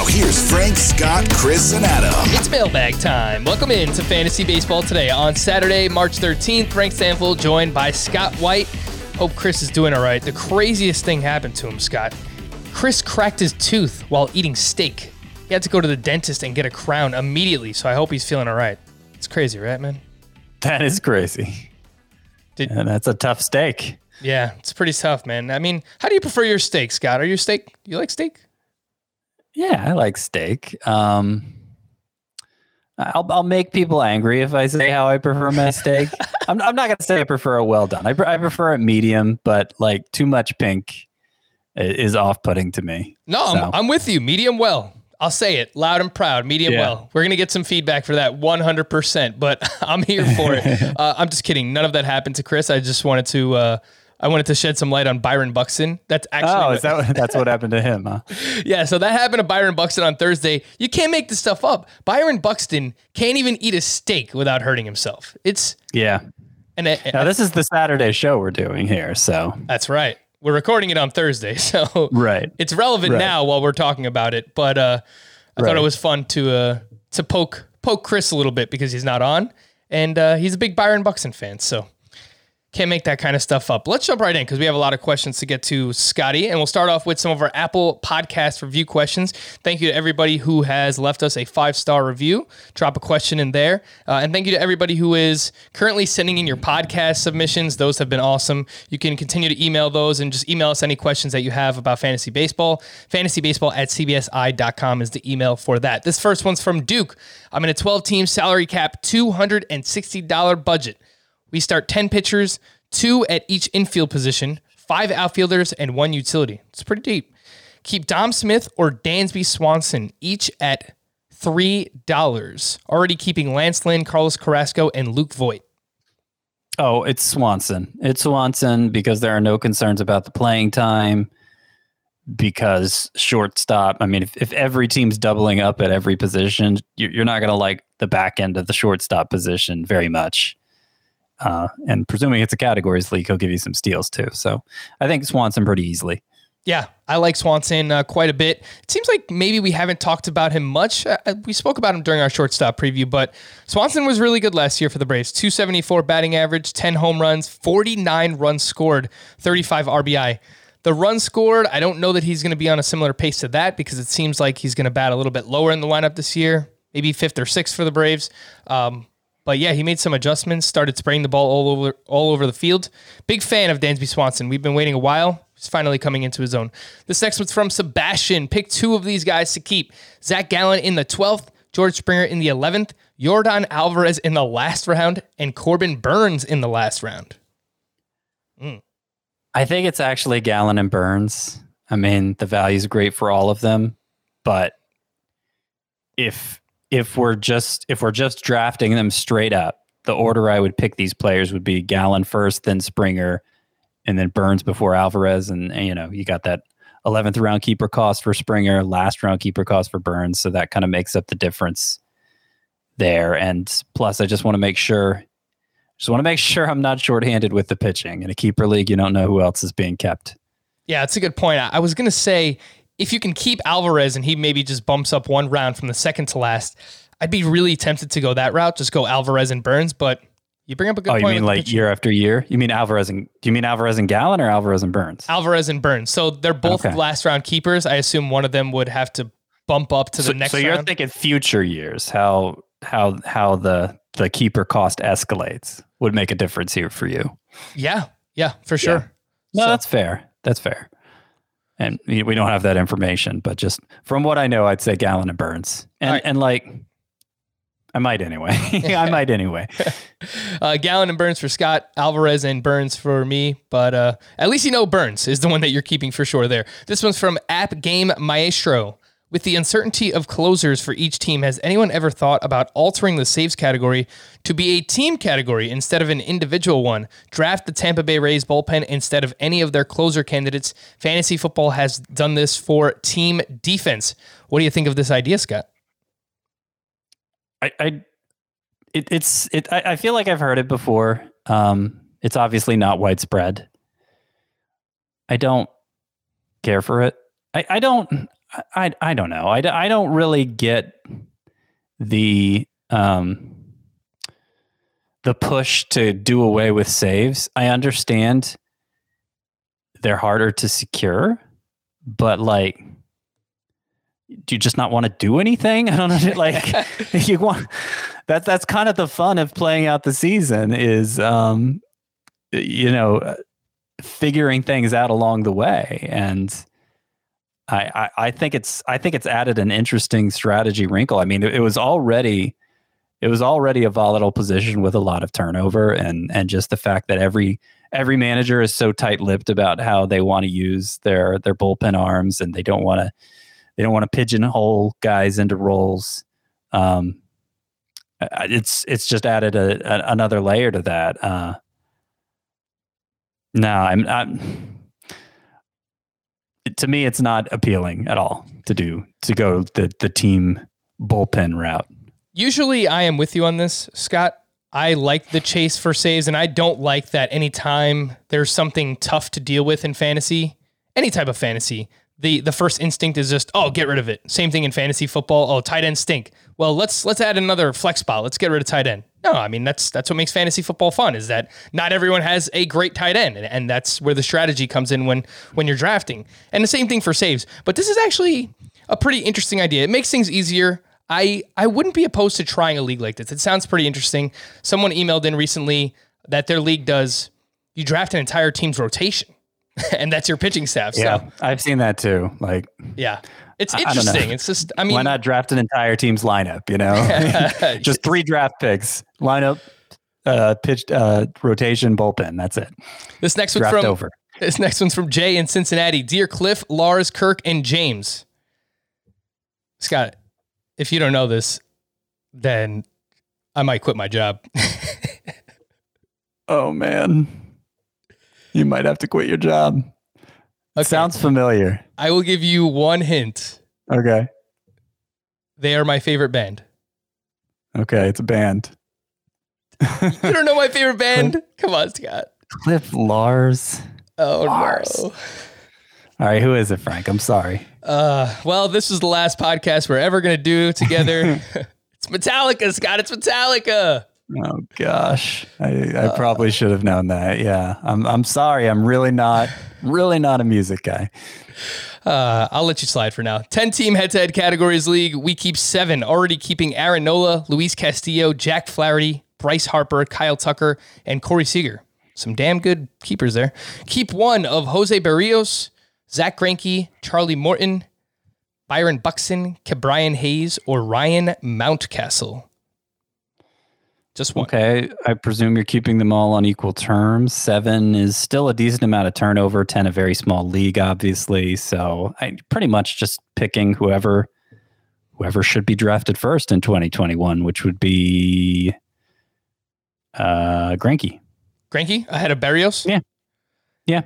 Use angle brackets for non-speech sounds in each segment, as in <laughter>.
Now, here's Frank, Scott, Chris, and Adam. It's mailbag time. Welcome in to Fantasy Baseball today on Saturday, March 13th. Frank Stampfl joined by Scott White. Hope Chris is doing all right. The craziest thing happened to him, Scott. Chris cracked his tooth while eating steak. He had to go to the dentist and get a crown immediately, so I hope he's feeling all right. It's crazy, right, man? That is crazy. Did- and that's a tough steak. Yeah, it's pretty tough, man. I mean, how do you prefer your steak, Scott? Are you steak? You like steak? Yeah, I like steak. Um, I'll, I'll make people angry if I say how I prefer my <laughs> steak. I'm, I'm not going to say I prefer a well done. I, I prefer a medium, but like too much pink is off putting to me. No, I'm, I'm with you. Medium well. I'll say it loud and proud. Medium Yeah. well. We're gonna get some feedback for that 100%, but <laughs> I'm here for it. <laughs> Uh, I'm just kidding. None of that happened to Chris. I just wanted to. Uh, I wanted to shed some light on Byron Buxton. That's actually Oh, is that what, that's what happened to him? Huh? <laughs> yeah. So that happened to Byron Buxton on Thursday. You can't make this stuff up. Byron Buxton can't even eat a steak without hurting himself. It's Yeah. and it, Now this is the Saturday show we're doing here, so that's right. We're recording it on Thursday, <laughs> so Right. It's relevant Right. now while we're talking about it, but uh, I thought it was fun to uh, to poke poke Chris a little bit because he's not on, and uh, he's a big Byron Buxton fan, so can't make that kind of stuff up. Let's jump right in because we have a lot of questions to get to, Scotty, and we'll start off with some of our Apple Podcast review questions. Thank you to everybody who has left us a five star review. Drop a question in there, uh, and thank you to everybody who is currently sending in your podcast submissions. Those have been awesome. You can continue to email those and just email us any questions that you have about fantasy baseball. Fantasybaseball at cbsi.com is the email for that. This first one's from Duke. I'm in a 12 team salary cap, $260 budget. We start 10 pitchers, two at each infield position, five outfielders, and one utility. It's pretty deep. Keep Dom Smith or Dansby Swanson each at $3. Already keeping Lance Lynn, Carlos Carrasco, and Luke Voit. Oh, it's Swanson. It's Swanson because there are no concerns about the playing time. Because shortstop, I mean, if, if every team's doubling up at every position, you're, you're not going to like the back end of the shortstop position very much. Uh, and presuming it's a categories league, he'll give you some steals too. So I think Swanson pretty easily. Yeah, I like Swanson uh, quite a bit. It seems like maybe we haven't talked about him much. Uh, we spoke about him during our shortstop preview, but Swanson was really good last year for the Braves. 274 batting average, 10 home runs, 49 runs scored, 35 RBI. The runs scored, I don't know that he's going to be on a similar pace to that because it seems like he's going to bat a little bit lower in the lineup this year, maybe fifth or sixth for the Braves. Um, but yeah, he made some adjustments, started spraying the ball all over all over the field. Big fan of Dansby Swanson. We've been waiting a while. He's finally coming into his own. This next one's from Sebastian. Pick two of these guys to keep. Zach Gallen in the 12th, George Springer in the 11th, Yordan Alvarez in the last round, and Corbin Burnes in the last round. Mm. I think it's actually Gallen and Burnes. I mean, the value's great for all of them, but if if we're just if we're just drafting them straight up, the order I would pick these players would be Gallen first, then Springer, and then Burnes before Alvarez, and, and you know you got that eleventh round keeper cost for Springer, last round keeper cost for Burnes, so that kind of makes up the difference there. And plus, I just want to make sure just want to make <laughs> sure I'm not shorthanded with the pitching. In a keeper league, you don't know who else is being kept. Yeah, it's a good point. I was going to say if you can keep Alvarez and he maybe just bumps up one round from the second to last, I'd be really tempted to go that route, just go Alvarez and Burnes. But you bring up a good point. Oh, you mean like year after year? You mean Alvarez and do you mean Alvarez and Gallen or Alvarez and Burnes? Alvarez and Burnes. So they're both Okay. last round keepers. I assume one of them would have to bump up to so, the next round. so you're round. thinking future years, how how how the the keeper cost escalates would make a difference here for you. Yeah, yeah, for sure. No, So- that's fair. That's fair. And we don't have that information, but just from what I know, I'd say Gallen and Burnes. And right. and like I might anyway. <laughs> I might anyway. <laughs> Uh, Gallen and Burnes for Scott, Alvarez and Burnes for me. But uh, at least you know Burnes is the one that you're keeping for sure there. This one's from App Game Maestro. With the uncertainty of closers for each team, has anyone ever thought about altering the saves category to be a team category instead of an individual one? Draft the Tampa Bay Rays bullpen instead of any of their closer candidates. Fantasy football has done this for team defense. What do you think of this idea, Scott? I, I it, it's it. I, I feel like I've heard it before. Um, it's obviously not widespread. I don't care for it. I, I don't. I, I don't know. I, I don't really get the um the push to do away with saves. I understand they're harder to secure, but like do you just not want to do anything? <laughs> I don't know. Like <laughs> you want that. That's kind of the fun of playing out the season is, um, you know, figuring things out along the way. And I, I, I think it's, I think it's added an interesting strategy wrinkle. I mean, it, it was already, it was already a volatile position with a lot of turnover, and and just the fact that every every manager is so tight-lipped about how they want to use their their bullpen arms, and they don't want to they don't want to pigeonhole guys into roles. Um, it's it's just added a, a another layer to that. Uh, no, I'm, I'm to me, it's not appealing at all to do to go the the team bullpen route. Usually I am with you on this, Scott. I like the chase for saves, and I don't like that anytime there's something tough to deal with in fantasy, any type of fantasy, the the first instinct is just, oh, get rid of it. Same thing in fantasy football. Oh, tight end stink. Well, let's let's add another flex spot. Let's get rid of tight end. No, I mean that's that's what makes fantasy football fun is that not everyone has a great tight end, and, and that's where the strategy comes in when when you're drafting. And the same thing for saves. But this is actually a pretty interesting idea. It makes things easier. I I wouldn't be opposed to trying a league like this. It sounds pretty interesting. Someone emailed in recently that their league does you draft an entire team's rotation, <laughs> and that's your pitching staff. So Yeah, I've seen that too. Like, yeah, it's I- I don't know. interesting. It's just I mean, why not draft an entire team's lineup? You know, <laughs> <laughs> just three draft picks, lineup, uh, pitch, uh, rotation, bullpen. That's it. this next one Draft from over. this next one's from Jay in Cincinnati. Dear Cliff, Lars, Kirk, and James. Scott, if you don't know this, then I might quit my job. <laughs> Oh man, you might have to quit your job. Okay. Sounds familiar. I will give you one hint. Okay. They are my favorite band. Okay, it's a band. <laughs> You don't know my favorite band? Come on, Scott. Cliff Lars. Oh Lars. no. All right, who is it, Frank? I'm sorry. Uh, well, this is the last podcast we're ever gonna do together. <laughs> <laughs> it's Metallica, Scott. It's Metallica. Oh gosh, I, I probably should have known that. Yeah, I'm. I'm sorry. I'm really not. Really not a music guy. Uh, I'll let you slide for now. 10 team head to head categories league. We keep seven, already keeping Aaron Nola, Luis Castillo, Jack Flaherty, Bryce Harper, Kyle Tucker, and Corey Seager. Some damn good keepers there. Keep one of Jose Berrios, Zack Greinke, Charlie Morton, Byron Buxton, Ke'Bryan Hayes, or Ryan Mountcastle. Just one. Okay, I presume you're keeping them all on equal terms. Seven is still a decent amount of turnover. Ten, a very small league, obviously. So I pretty much just picking whoever whoever should be drafted first in 2021, which would be uh Greinke. Greinke ahead of Berrios? Yeah. Yeah.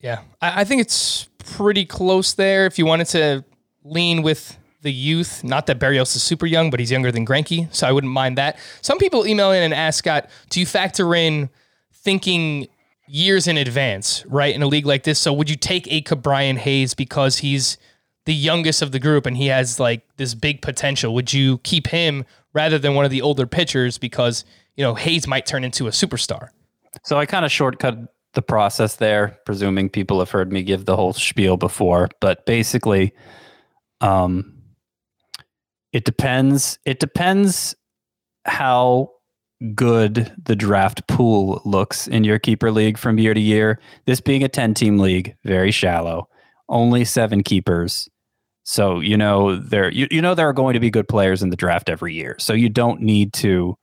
Yeah, I, I think it's pretty close there. If you wanted to lean with the youth, not that Berrios is super young, but he's younger than Greinke, so I wouldn't mind that. Some people email in and ask Scott, do you factor in thinking years in advance, right, in a league like this? So would you take a Ke'Bryan Hayes because he's the youngest of the group and he has like this big potential? Would you keep him rather than one of the older pitchers because you know Hayes might turn into a superstar? So I kind of shortcut the process there, presuming people have heard me give the whole spiel before. But basically, um, it depends. It depends how good the draft pool looks in your keeper league from year to year. This being a 10 team league, very shallow, only seven keepers. So you know there you, you know there are going to be good players in the draft every year. So you don't need to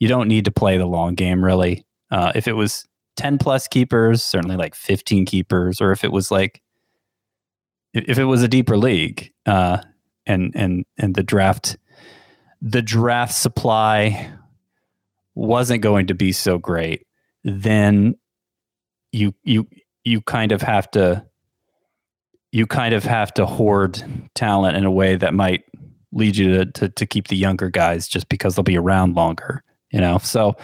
you don't need to play the long game really. Uh, if it was 10 plus keepers, certainly like 15 keepers, or if it was like if it was a deeper league, uh, and and and the draft the draft supply wasn't going to be so great, then you you you kind of have to you kind of have to hoard talent in a way that might lead you to, to, to keep the younger guys just because they'll be around longer, you know. So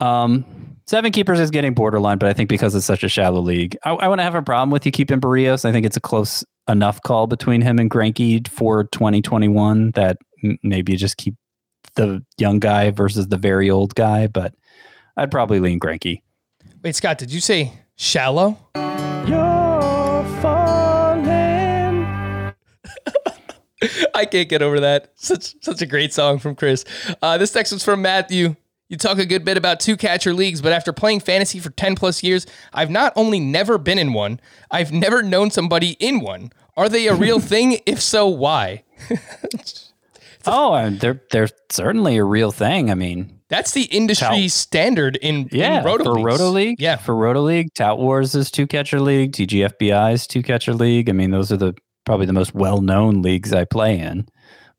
um seven keepers is getting borderline, but I think because it's such a shallow league, I, I wouldn't have a problem with you keeping Berrios. I think it's a close enough call between him and Greinke for 2021 that m- maybe you just keep the young guy versus the very old guy, but I'd probably lean Greinke. Wait, Scott, did you say shallow? <laughs> I can't get over that. Such such a great song from Chris. Uh, this text was from Matthew. You talk a good bit about two catcher leagues, but after playing fantasy for 10 plus years, I've not only never been in one, I've never known somebody in one. Are they a real <laughs> thing? If so, why? <laughs> Oh, and they're they're certainly a real thing. I mean, That's the industry Tout. standard in, yeah, in Roto for leagues. Roto League, Yeah. for Roto League, Tout Wars is two catcher league, TGFBI is two catcher league. I mean, those are the probably the most well known leagues I play in.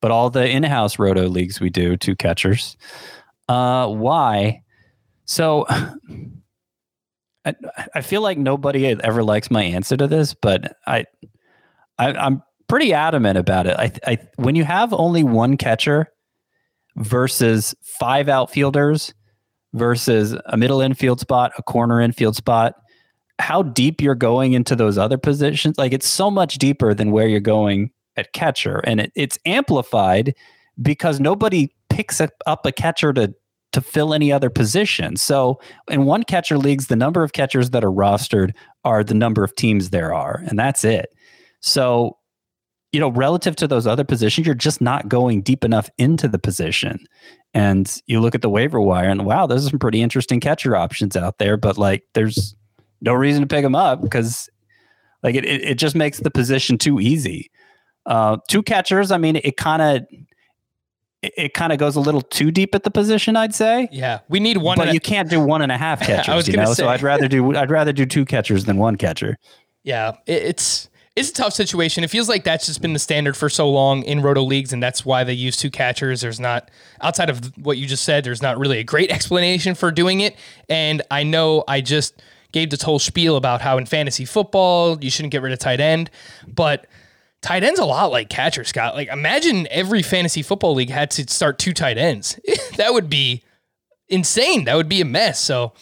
But all the in house Roto leagues we do two catchers. Uh, why? So. <sighs> I, I feel like nobody ever likes my answer to this, but I, I I'm pretty adamant about it. I, I when you have only one catcher versus five outfielders versus a middle infield spot, a corner infield spot, how deep you're going into those other positions, like it's so much deeper than where you're going at catcher, and it, it's amplified because nobody picks up a catcher to to fill any other position. So in one catcher leagues, the number of catchers that are rostered are the number of teams there are, and that's it. So you know, relative to those other positions, you're just not going deep enough into the position. And you look at the waiver wire and wow, there's some pretty interesting catcher options out there, but like there's no reason to pick them up because like it, it, it just makes the position too easy. Uh, two catchers, I mean, it kind of it, it kind of goes a little too deep at the position, I'd say. Yeah, we need one. but you can't do one and a half <laughs> catchers, you know. say. So I'd rather do I'd rather do two catchers than one catcher. Yeah, it, it's it's a tough situation. It feels like that's just been the standard for so long in roto leagues, and that's why they use two catchers. There's not outside of what you just said. There's not really a great explanation for doing it. And I know I just gave this whole spiel about how in fantasy football you shouldn't get rid of tight end, but tight end's a lot like catcher, Scott. Like imagine every fantasy football league had to start two tight ends. <laughs> that would be insane. That would be a mess. So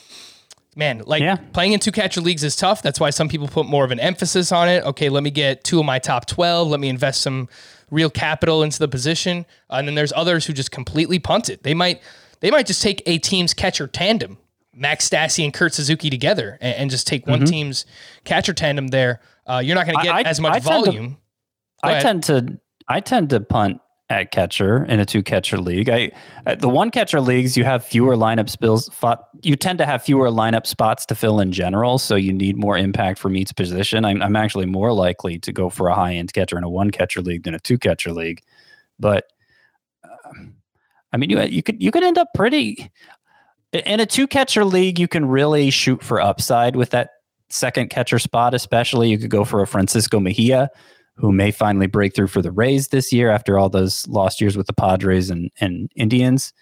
man, like Yeah. playing in two catcher leagues is tough. That's why some people put more of an emphasis on it. Okay, let me get two of my top 12. Let me invest some real capital into the position. and then there's others who just completely punt it. They might they might just take a team's catcher tandem, Max Stassi and Kurt Suzuki together, and, and just take one team's catcher tandem there. Uh, you're not going to get Mm-hmm. I- as much I volume. I ahead. tend to I tend to punt at catcher in a two catcher league. I uh, the one catcher leagues you have fewer lineup spills. You tend to have fewer lineup spots to fill in general, so you need more impact from each position. I'm, I'm actually more likely to go for a high end catcher in a one catcher league than a two catcher league. But um, I mean, you you could you could end up pretty in a two catcher league. You can really shoot for upside with that second catcher spot, especially. You could go for a Francisco Mejia who may finally break through for the Rays this year after all those lost years with the Padres and, and Indians.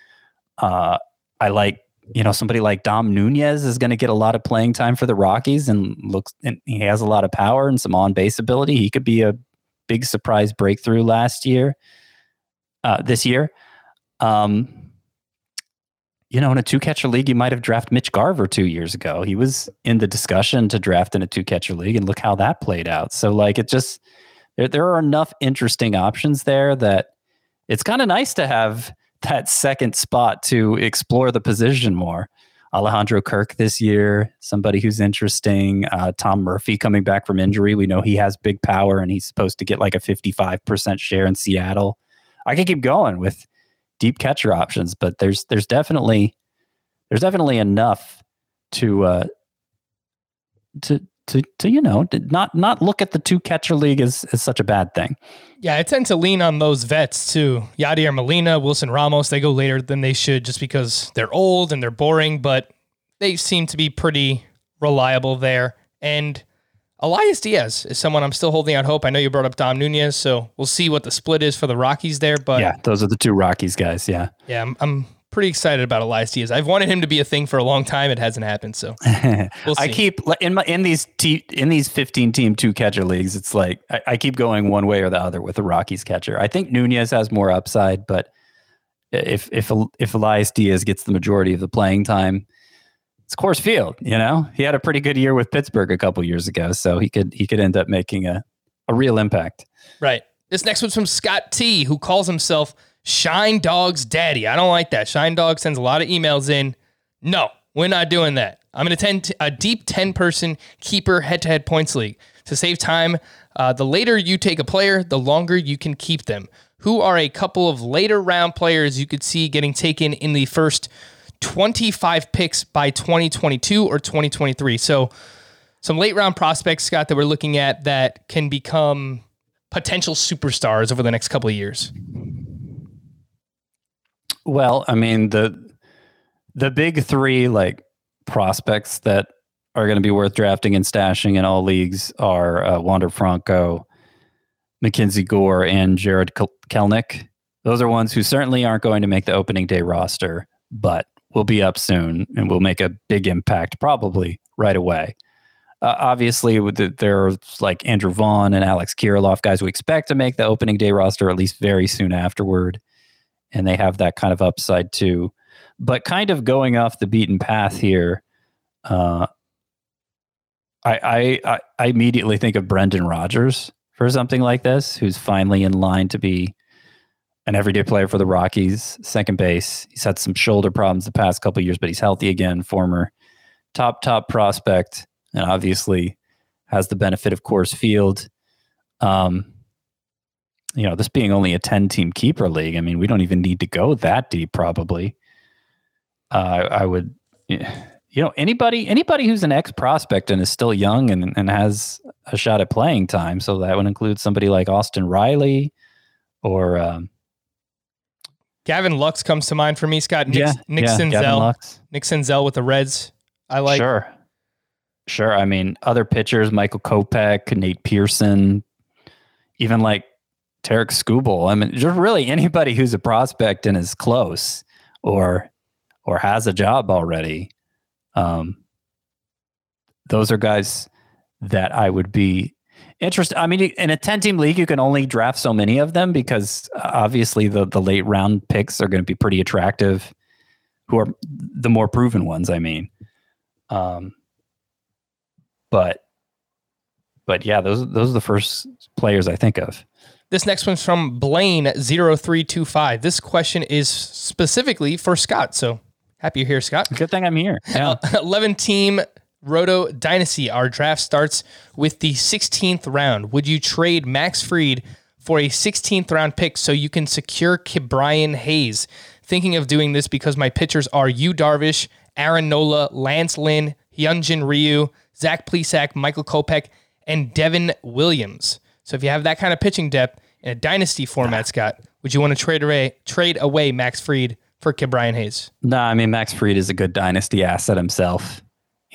Uh, I like, you know, somebody like Dom Nunez is going to get a lot of playing time for the Rockies and looks, and he has a lot of power and some on base ability. He could be a big surprise breakthrough last year, uh, this year. Um, you know, in a two catcher league, you might have drafted Mitch Garver two years ago. He was in the discussion to draft in a two catcher league, and look how that played out. So, like, it just, there, there are enough interesting options there that it's kind of nice to have that second spot to explore the position more. Alejandro Kirk this year, somebody who's interesting. Uh, Tom Murphy coming back from injury. We know he has big power and he's supposed to get like a 55% share in Seattle. I could keep going with deep catcher options, but there's there's definitely there's definitely enough to uh, to to to you know not not look at the two catcher league as, as such a bad thing. Yeah, I tend to lean on those vets too. Yadier Molina, Wilson Ramos, they go later than they should just because they're old and they're boring, but they seem to be pretty reliable there. And Elias Diaz is someone I'm still holding out hope. I know you brought up Dom Nunez, so we'll see what the split is for the Rockies there. But yeah, those are the two Rockies guys. Yeah, yeah, I'm, I'm pretty excited about Elias Diaz. I've wanted him to be a thing for a long time. It hasn't happened, so <laughs> we'll I keep in my in these te- in these 15 team two catcher leagues. It's like I, I keep going one way or the other with the Rockies catcher. I think Nunez has more upside, but if if if Elias Diaz gets the majority of the playing time it's Coors Field. You know, he had a pretty good year with Pittsburgh a couple years ago, so he could he could end up making a a real impact. Right. This next one's from Scott T, who calls himself Shine Dog's Daddy. I don't like that. Shine Dog sends a lot of emails in. No, we're not doing that. I'm going to attend a deep 10 person keeper head to head points league. To save time, uh, the later you take a player, the longer you can keep them. Who are a couple of later round players you could see getting taken in the first 25 picks by 2022 or 2023. So, some late round prospects, Scott, that we're looking at that can become potential superstars over the next couple of years. Well, I mean the the big three like prospects that are going to be worth drafting and stashing in all leagues are uh, Wander Franco, Mackenzie Gore, and Jarred Kelenic. Those are ones who certainly aren't going to make the opening day roster, but will be up soon and will make a big impact probably right away. Uh, obviously, the, there's like Andrew Vaughn and Alex Kirilloff, guys we expect to make the opening day roster at least very soon afterward, and they have that kind of upside too. But kind of going off the beaten path here, uh, I, I I immediately think of Brendan Rodgers for something like this, who's finally in line to be an everyday player for the Rockies, second base. He's had some shoulder problems the past couple years, but he's healthy again. Former top top prospect, and obviously has the benefit of Coors Field. Um, you know, this being only a ten team keeper league, I mean, we don't even need to go that deep. Probably, uh, I would. <sighs> You know, anybody anybody who's an ex prospect and is still young and, and has a shot at playing time. So that would include somebody like Austin Riley or um, Gavin Lux comes to mind for me, Scott. Nick, yeah, Nick yeah, Senzel. Nick Senzel with the Reds. I like. Sure. Sure. I mean, other pitchers, Michael Kopech, Nate Pearson, even like Tarik Skubal. I mean, just really anybody who's a prospect and is close or or has a job already. Um, those are guys that I would be interested. I mean, in a 10 team league, you can only draft so many of them because uh, obviously the, the late round picks are going to be pretty attractive, who are the more proven ones, I mean. Um, but, but yeah, those, those are the first players I think of. This next one's from Blaine0325. This question is specifically for Scott. So happy you're here, Scott. Good thing I'm here. Yeah. <laughs> 11 team Roto Dynasty. Our draft starts with the 16th round. Would you trade Max Fried for a 16th round pick so you can secure Ke'Bryan Hayes? Thinking of doing this because my pitchers are Yu Darvish, Aaron Nola, Lance Lynn, Hyunjin Ryu, Zach Plesac, Michael Kopech, and Devin Williams. So if you have that kind of pitching depth in a dynasty format, Scott, would you want to trade away trade away Max Fried for Ke'Bryan Hayes? No, I mean Max Fried is a good dynasty asset himself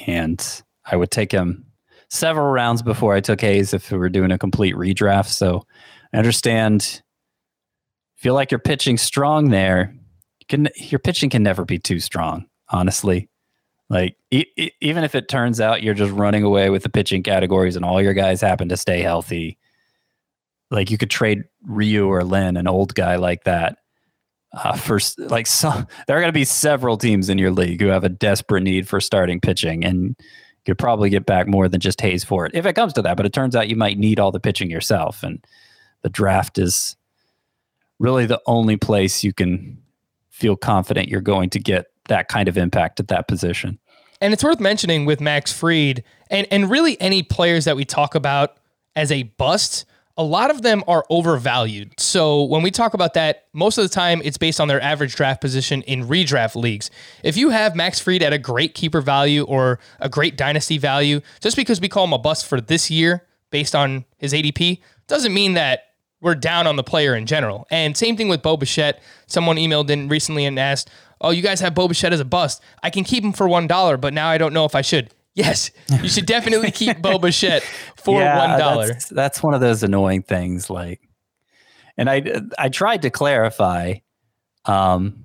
and I would take him several rounds before I took Hayes if we were doing a complete redraft. So I understand. Feel like you're pitching strong there. You can your pitching can never be too strong, honestly. Like e- e- even if it turns out you're just running away with the pitching categories and all your guys happen to stay healthy, like you could trade Ryu or Lynn, an old guy like that, uh, for like some, <laughs> there are going to be several teams in your league who have a desperate need for starting pitching, and you could probably get back more than just Hayes for it if it comes to that. But it turns out you might need all the pitching yourself, and the draft is really the only place you can feel confident you're going to get that kind of impact at that position. And it's worth mentioning with Max Fried and and really any players that we talk about as a bust a lot of them are overvalued. So when we talk about that, most of the time it's based on their average draft position in redraft leagues. If you have Max Fried at a great keeper value or a great dynasty value, just because we call him a bust for this year based on his ADP, doesn't mean that we're down on the player in general. And same thing with Bo Bichette. Someone emailed in recently and asked, "Oh, you guys have Bo Bichette as a bust. I can keep him for one dollar, but now I don't know if I should." Yes, you should definitely keep <laughs> Bo Bichette for Yeah, one dollar. That's, that's one of those annoying things. Like, and I I tried to clarify. Um,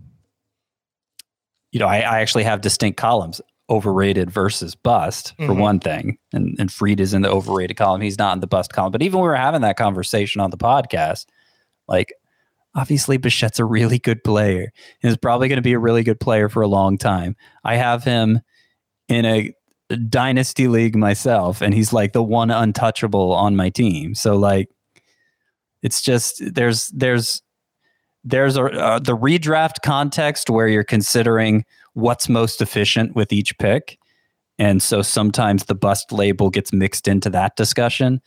you know, I, I actually have distinct columns: overrated versus bust for Mhm. one thing, and and Fried is in the overrated column. He's not in the bust column. But even when we were having that conversation on the podcast, like. Obviously, Bichette's a really good player. and He's probably going to be a really good player for a long time. I have him in a dynasty league myself and he's like the one untouchable on my team. So like it's just there's there's there's a uh, the redraft context where you're considering what's most efficient with each pick. And so sometimes the bust label gets mixed into that discussion.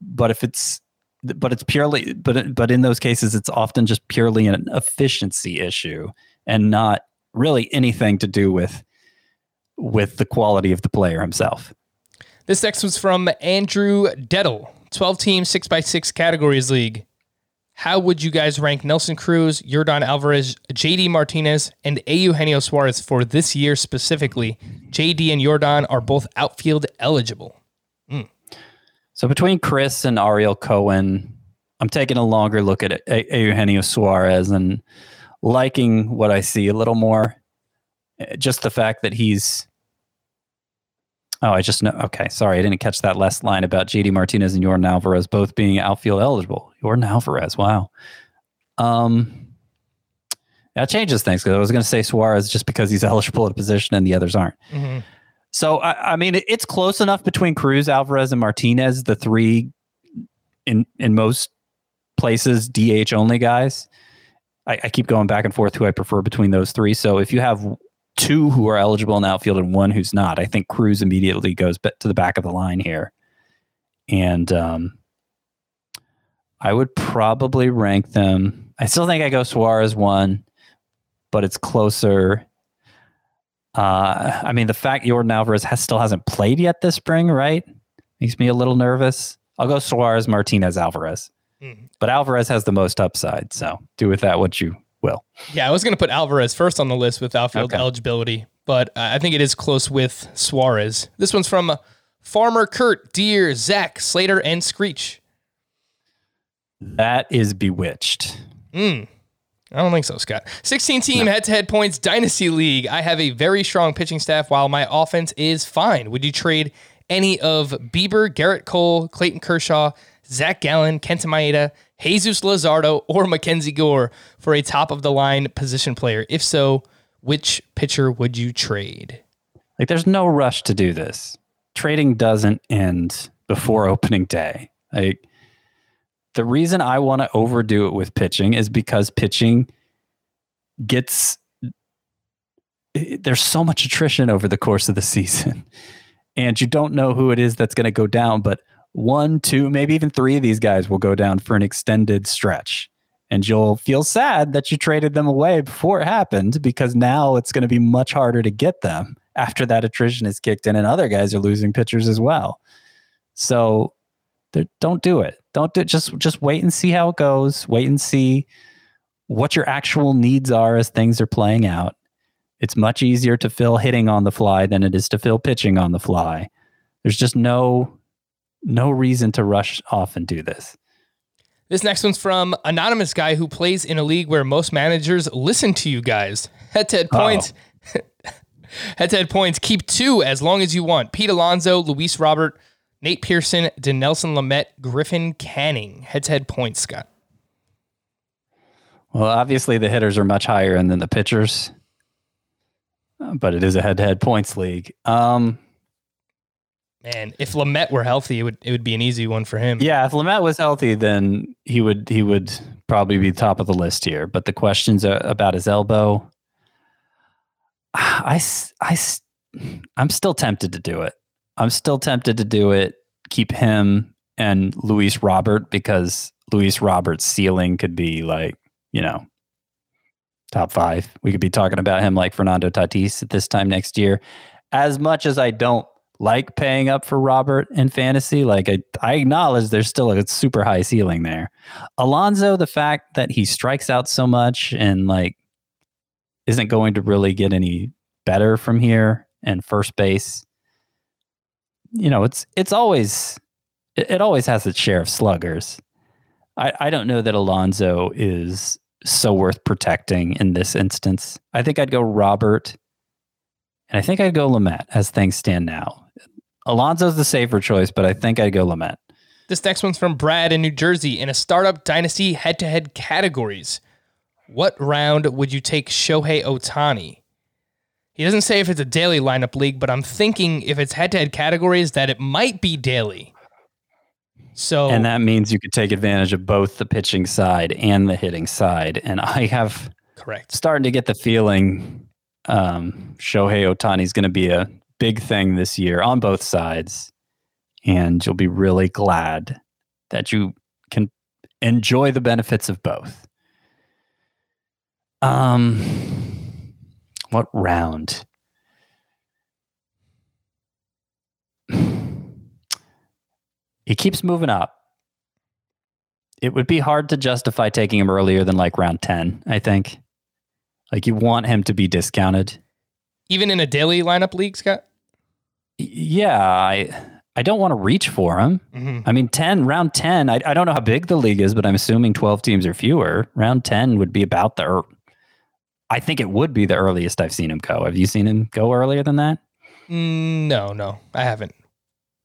But if it's but it's purely but but in those cases it's often just purely an efficiency issue and not really anything to do with with the quality of the player himself. This next was from Andrew Dettel, 12 team, 6x6 categories league. How would you guys rank Nelson Cruz, Yordan Alvarez, JD Martinez, and Eugenio Suarez for this year specifically? JD and Yordan are both outfield eligible. Hmm. So between Chris and Ariel Cohen, I'm taking a longer look at Eugenio Suarez and liking what I see a little more. Just the fact that he's. Oh, I just know. Okay, sorry, I didn't catch that last line about JD Martinez and Yordan Alvarez both being outfield eligible. Yordan Alvarez, wow. Um, that changes things because I was going to say Suarez just because he's <laughs> eligible at a position and the others aren't. So I, I mean, it's close enough between Cruz, Alvarez, and Martinez, the three in in most places DH only guys. I, I keep going back and forth who I prefer between those three. So if you have two who are eligible in the outfield and one who's not, I think Cruz immediately goes to the back of the line here. And um, I would probably rank them. I still think I go Suarez one, but it's closer. Uh, I mean, the fact Yordan Alvarez has, still hasn't played yet this spring, right? Makes me a little nervous. I'll go Suarez, Martinez, Alvarez. Mhm. But Alvarez has the most upside. So do with that what you Yeah, I was going to put Alvarez first on the list with outfield Okay. eligibility, but uh, I think it is close with Suarez. This one's from uh, Farmer Kurt, Deer, Zach, Slater, and Screech. That is bewitched. I don't think so, Scott. 16 team head to head points dynasty league. I have a very strong pitching staff while my offense is fine. Would you trade any of Bieber, Gerrit Cole, Clayton Kershaw, Zach Gallen, Kenta Maeda, Jesus Luzardo, or Mackenzie Gore for a top of the line position player? If so, which pitcher would you trade? Like there's no rush to do this. Trading doesn't end before opening day. Like the reason I want to overdo it with pitching is because pitching gets there's so much attrition over the course of the <laughs> season. And you don't know who it is that's going to go down, but one, two, maybe even three of these guys will go down for an extended stretch. And you'll feel sad that you traded them away before it happened because now it's going to be much harder to get them after that attrition is kicked in and other guys are losing pitchers as well. So don't do it. Don't do it. just just wait and see how it goes. Wait and see what your actual needs are as things are playing out. It's much easier to fill hitting on the fly than it is to fill pitching on the fly. There's just no no reason to rush off and do this. This next one's from anonymous guy who plays in a league where most managers listen to you guys. Head to head points. <laughs> Head to head points. Keep two as long as you want. Pete Alonso, Luis Robert, Nate Pearson, Dinelson Lamet, Griffin Canning. Head to head points, Scott. Well, obviously the hitters are much higher than the pitchers, but it is a head-to-head points league. Um, Man, if Lamet were healthy, it would it would be an easy one for him. Yeah, if Lamet was healthy, then he would he would probably be top of the list here. But the questions about his elbow. <sighs> I I I'm still tempted to do it. I'm still tempted to do it. Keep him and Luis Robert because Luis Robert's ceiling could be like, you know, top five. We could be talking about him like Fernando Tatis at this time next year. As much as I don't like paying up for Robert in fantasy, like I, I acknowledge there's still a super high ceiling there. Alonso, the fact that he strikes out so much and like isn't going to really get any better from here and first base. You know, it's it's always it, it always has its share of sluggers. I, I don't know that Alonso is so worth protecting in this instance. I think I'd go Robert, and I think I'd go Lamet as things stand now. Alonso's the safer choice, but I think I'd go Lamet. This next one's from Brad in New Jersey in a startup dynasty head to head categories. What round would you take Shohei Ohtani? He doesn't say if it's a daily lineup league, but I'm thinking if it's head to head categories that it might be daily. So And that means you could take advantage of both the pitching side and the hitting side. And I have correct. starting to get the feeling um, Shohei Ohtani is going to be a big thing this year on both sides. And you'll be really glad that you can enjoy the benefits of both. Um, what round? He keeps moving up. It would be hard to justify taking him earlier than like round 10, I think. Like you want him to be discounted. Even in a daily lineup league, Scott? Yeah, I I don't want to reach for him. Mhm. I mean, 10, round 10, I, I don't know how big the league is, but I'm assuming 12 teams or fewer. Round 10 would be about the, I think it would be the earliest I've seen him go. Have you seen him go earlier than that? Mm, no, no, I haven't.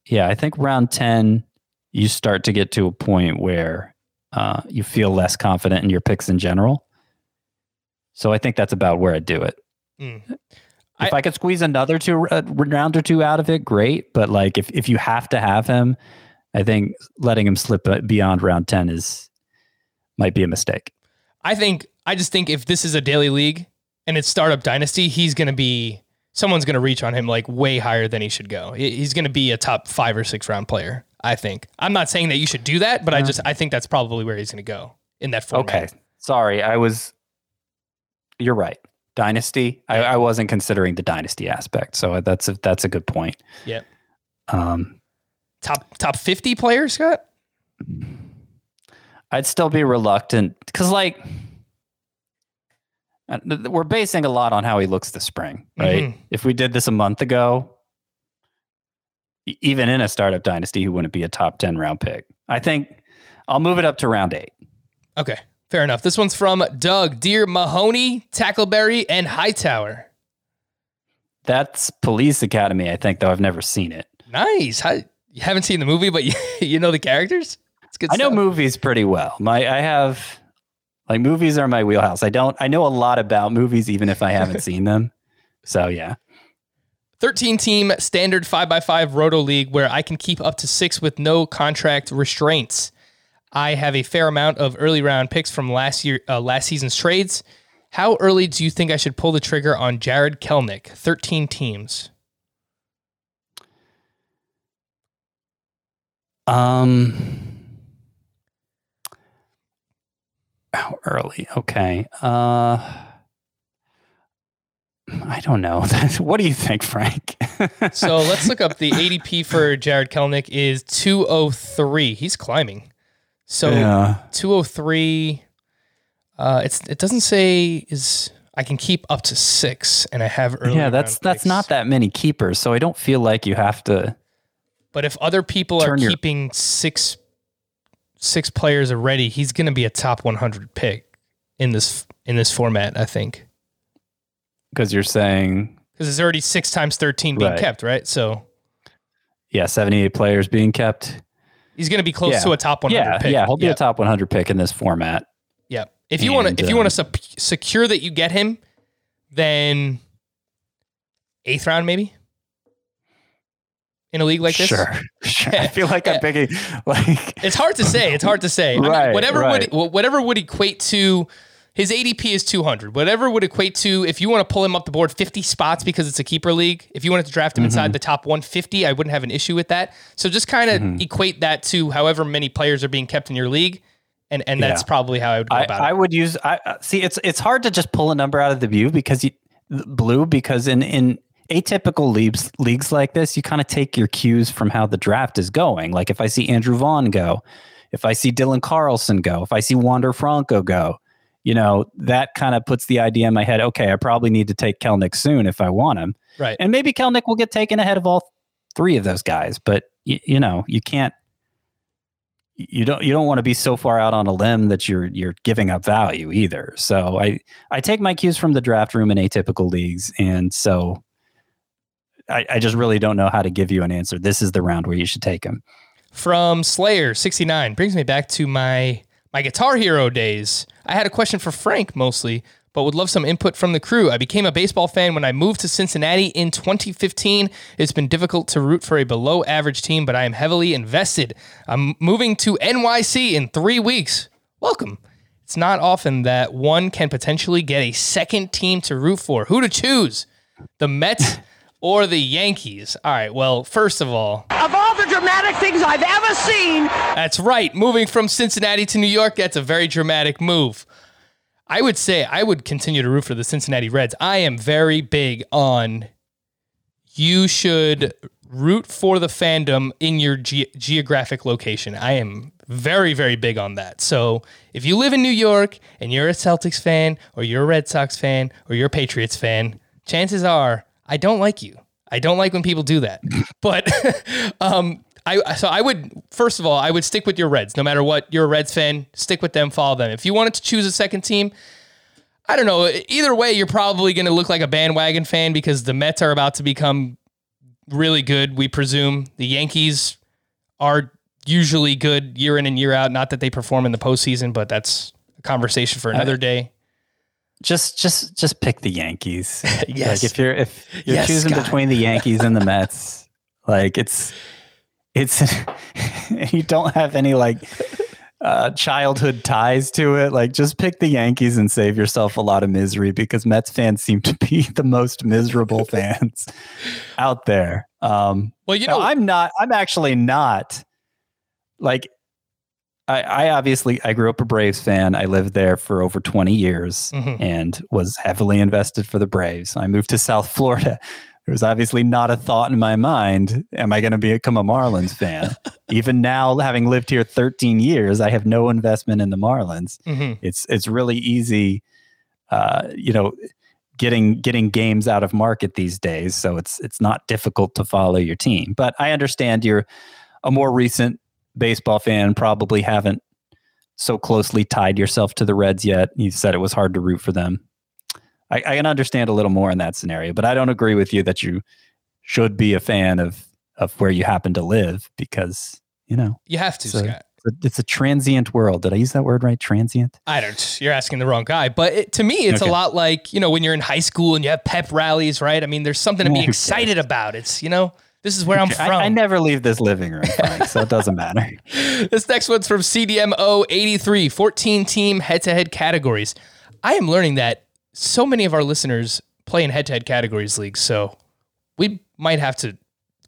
Yeah, I think round 10, you start to get to a point where uh, you feel less confident in your picks in general. So I think that's about where I'd do it. Mm. If I, could squeeze another two uh, round or two out of it, great. But like if, if you have to have him, I think letting him slip uh, beyond round 10 is might be a mistake. I think I just think if this is a daily league and it's startup dynasty, he's going to be someone's going to reach on him like way higher than he should go. He's going to be a top 5 or 6 round player, I think. I'm not saying that you should do that, but I just I think that's probably where he's going to go in that format. Okay. Sorry, I was. You're right. Dynasty. I, I wasn't considering the dynasty aspect, so that's a, that's a good point. Yep. Um, Top top 50 players, Scott? I'd still be reluctant because, like, uh, we're basing a lot on how he looks this spring, right? Mhm. If we did this a month ago, even in a startup dynasty, he wouldn't be a top 10 round pick. I think I'll move it up to round eight. Okay. Fair enough. This one's from Doug, Dear Mahoney, Tackleberry, and Hightower. That's Police Academy, I think, though I've never seen it. Nice. How, you haven't seen the movie, but you, <laughs> you know the characters? It's good I know movies pretty well. My I have like movies are my wheelhouse. I don't I know a lot about movies even if I haven't <laughs> seen them. So yeah. 13 team standard 5x5 roto league where I can keep up to six with no contract restraints. I have a fair amount of early round picks from last year, uh, last season's trades. How early do you think I should pull the trigger on Jarred Kelenic? 13 teams. Um how early? Okay. Uh I don't know. <laughs> what do you think, Frank? So let's <laughs> look up the ADP for Jarred Kelenic is 203. He's climbing. So yeah. 203 uh it's it doesn't say is I can keep up to 6 and I have early Yeah, that's that's picks. not that many keepers, so I don't feel like you have to But if other people are Turn your- keeping six six players already, he's going to be a top 100 pick in this in this format, I think. because you're saying Cuz there's already 6 times 13 being Right. kept, right? So yeah, 78 players being kept. He's going to be close Yeah. to a top 100 Yeah, pick. yeah, he'll be yeah. a top 100 pick in this format. Yeah. If you want to if you want um, to sup- secure that you get him, then eighth round maybe in a league like this. Sure, <laughs> sure. I feel like I'm picking <laughs> like It's hard to say. It's hard to say. I mean, Right, whatever right. would whatever would equate to His ADP is 200. Whatever would equate to if you want to pull him up the board 50 spots because it's a keeper league. If you wanted to draft him inside mm-hmm. the top 150, I wouldn't have an issue with that. So just kind of mm-hmm. equate that to however many players are being kept in your league, and and that's Yeah. probably how I would go I, about it. I would use. I see. It's it's hard to just pull a number out of the view because you blue because in in atypical leagues leagues like this, you kind of take your cues from how the draft is going. Like if I see Andrew Vaughn go, if I see Dylan Carlson go, if I see Wander Franco go, you know that kind of puts the idea in my head. Okay, I probably need to take Kelenic soon if I want him, Right. and maybe Kelenic will get taken ahead of all three of those guys. But y- you know, you can't. You don't. You don't want to be so far out on a limb that you're you're giving up value either. So I I take my cues from the draft room in atypical leagues, and so I, I just really don't know how to give you an answer. This is the round where you should take him. From Slayer 69 brings me back to my my Guitar Hero days. I had a question for Frank mostly, but would love some input from the crew. I became a baseball fan when I moved to Cincinnati in 2015. It's been difficult to root for a below average team, but I am heavily invested. I'm moving to NYC in 3 weeks. Welcome. It's not often that one can potentially get a second team to root for. Who to choose? The Mets or the Yankees? All right, well, first of all, Of all the dramatic things I've ever seen, that's right. Moving from Cincinnati to New York, that's a very dramatic move. I would say I would continue to root for the Cincinnati Reds. I am very big on you should root for the fandom in your ge- geographic location. I am very, very big on that. So if you live in New York and you're a Celtics fan, or you're a Red Sox fan, or you're a Patriots fan, chances are I don't like you. I don't like when people do that. <laughs> But <laughs> um, I so I would first of all I would stick with your Reds no matter what. You're a Reds fan, stick with them, follow them. If you wanted to choose a second team, I don't know. Either way, you're probably going to look like a bandwagon fan because the Mets are about to become really good. We presume the Yankees are usually good year in and year out. Not that they perform in the postseason, but that's a conversation for another day. Just just just pick the Yankees. Yes. <laughs> Like if you're if you're Yes, choosing Scott. between the Yankees and the Mets, like it's it's <laughs> you don't have any like uh, childhood ties to it. Like just pick the Yankees and save yourself a lot of misery because Mets fans seem to be <laughs> the most miserable fans out there. Um, Well, you know, I'm not. I'm actually not. Like, I, I obviously I grew up a Braves fan. I lived there for over 20 years Mhm. and was heavily invested for the Braves. I moved to South <laughs> Florida. There was obviously not a thought in my mind, am I going to become a Marlins fan? <laughs> Even now, having lived here 13 years, I have no investment in the Marlins. Mhm. It's it's really easy, uh, you know, getting getting games out of market these days. So it's it's not difficult to follow your team. But I understand you're a more recent baseball fan, probably haven't so closely tied yourself to the Reds yet. You said it was hard to root for them. I, I can understand a little more in that scenario, but I don't agree with you that you should be a fan of of where you happen to live because you know you have to, it's a, it's a transient world. Did I use that word right? Transient. I don't. You're asking the wrong guy. But it, to me, it's Okay. a lot like you know when you're in high school and you have pep rallies, right? I mean, there's something to be <laughs> excited about. It's you know this is where I'm I, from. I never leave this living room, Frank, so it doesn't matter. <laughs> This next one's from CDMO 83, 14 team head to head categories. I am learning that so many of our listeners play in head to head categories leagues. So we might have to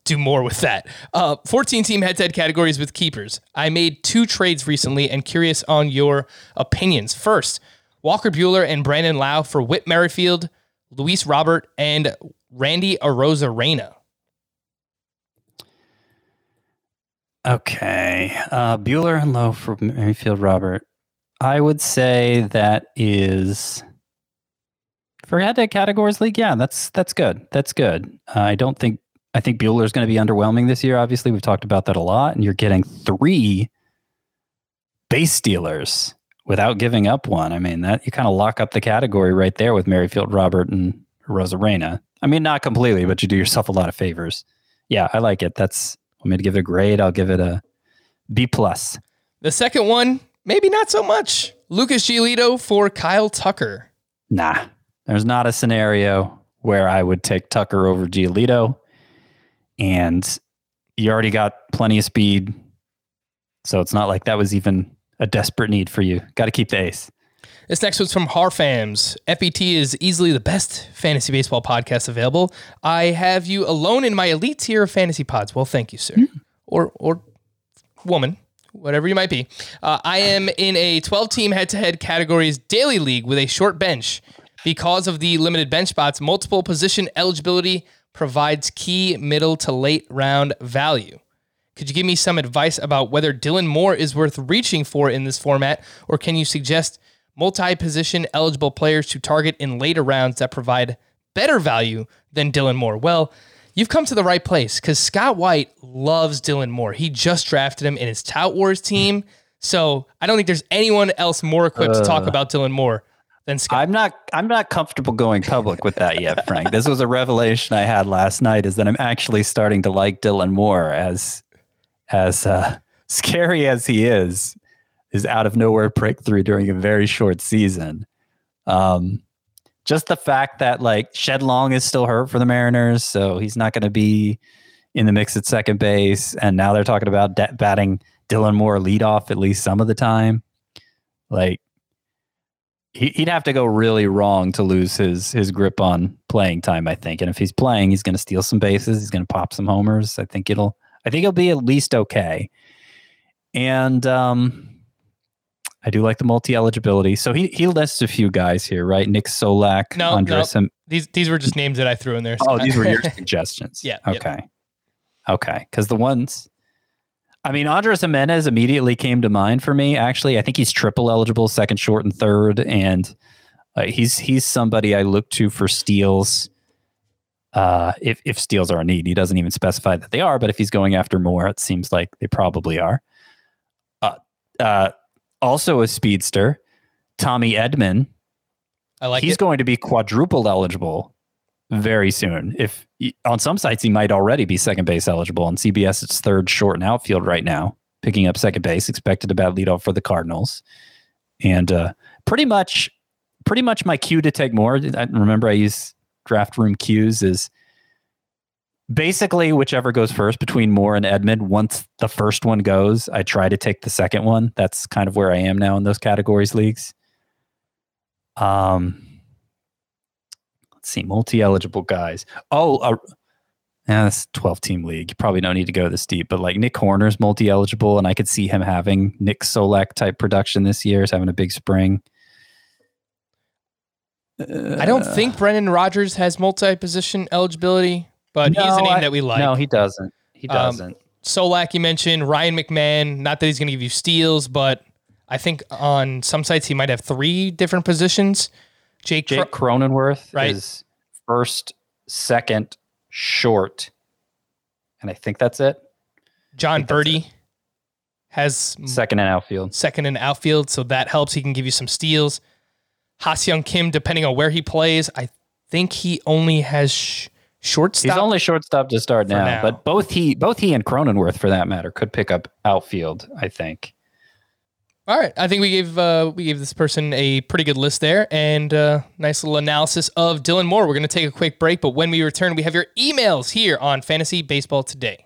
do more with that. Uh, 14 team head to head categories with keepers. I made two trades recently and curious on your opinions. First, Walker Buehler and Brandon Lowe for Whit Merrifield, Luis Robert, and Randy Arosa Okay. Uh, Buehler and Lowe for Merrifield Robert. I would say that is for head to categories league. Yeah, that's that's good. That's good. Uh, I don't think I think Buehler's going to be underwhelming this year. Obviously, we've talked about that a lot, and you're getting three base stealers without giving up one. I mean, that you kind of lock up the category right there with Merrifield Robert and Rosarena. I mean, not completely, but you do yourself a lot of favors. Yeah, I like it. That's want me to give it a grade. I'll give it a B plus. The second one, maybe not so much. Lucas Giolito for Kyle Tucker. Nah, there's not a scenario where I would take Tucker over Giolito, and you already got plenty of speed, so it's not like that was even a desperate need for you. Got to keep the ace. This next one's from Harfams. FBT is easily the best fantasy baseball podcast available. I have you alone in my elite tier of fantasy pods. Well, thank you, sir. Or or woman, whatever you might be. Uh, I am in a 12 team head to head categories daily league with a short bench. Because of the limited bench spots, multiple position eligibility provides key middle to late round value. Could you give me some advice about whether Dylan Moore is worth reaching for in this format, or can you suggest multi position eligible players to target in later rounds that provide better value than Dylan Moore? Well, you've come to the right place because Scott White loves Dylan Moore. He just drafted him in his Tout Wars team. So I don't think there's anyone else more equipped to talk about Dylan Moore than Scott. I'm not I'm not comfortable going public with that yet, Frank. this was a revelation I had last night is that I'm actually starting to like Dylan Moore as as uh, scary as he is, his out of nowhere breakthrough during a very short season. Um, just the fact that like Shed Long is still hurt for the Mariners, so he's not going to be in the mix at second base, and now they're talking about de- batting Dylan Moore leadoff at least some of the time. Like he, he'd have to go really wrong to lose his his grip on playing time, I think. And if he's playing, he's going to steal some bases. He's going to pop some homers. I think it'll I think it'll be at least okay. And um, I do like the multi eligibility. So he he lists a few guys here, right? Nick Solak, No, Andres. no. These these were just names that I threw in there. Oh, these were your <laughs> suggestions. Yeah, yep. Okay. Okay. Because the ones, I mean, Andres Jimenez immediately came to mind for me. Actually, I think he's triple eligible, second, short, and third, and uh, he's he's somebody I look to for steals. Uh, if if steals are a need, he doesn't even specify that they are. But if he's going after more, it seems like they probably are. Uh, uh, also a speedster, Tommy Edman I like he's it. going to be quadruple eligible very soon. If on some sites he might already be second base eligible. On CBS, it's third, short, and outfield right now, picking up second base. Expected to bat leadoff for the Cardinals, and uh, pretty much, pretty much my cue to take more. I remember I use draft room cues is basically whichever goes first between Moore and Edman. Once the first one goes, I try to take the second one. That's kind of where I am now in those categories leagues. Um, let's see, multi-eligible guys. Oh, uh, yeah, that's twelve team league. You probably don't need to go this deep, but like Nick Hoerner's multi-eligible, and I could see him having Nick Solak type production this year. Is having a big spring. I don't think Brendan Rodgers has multi position eligibility, but he's a name I- that we like. No, he doesn't. He Um, doesn't. Solak, you mentioned Ryan McMahon. Not that he's going to give you steals, but I think on some sites he might have three different positions. Jake, Cro- Cronenworth Right. is first, second, short, and I think that's it. Jon Berti has Second and outfield. second in outfield, so that helps. He can give you some steals. Young Kim, depending on where he plays, I think he only has sh- shortstop. He's only shortstop to start now, now. but both he both he and Cronenworth, for that matter, could pick up outfield. I think. All right, I think we gave uh, we gave this person a pretty good list there, and uh, nice little analysis of Dylan Moore. We're going to take a quick break, but when we return, we have your emails here on Fantasy Baseball Today.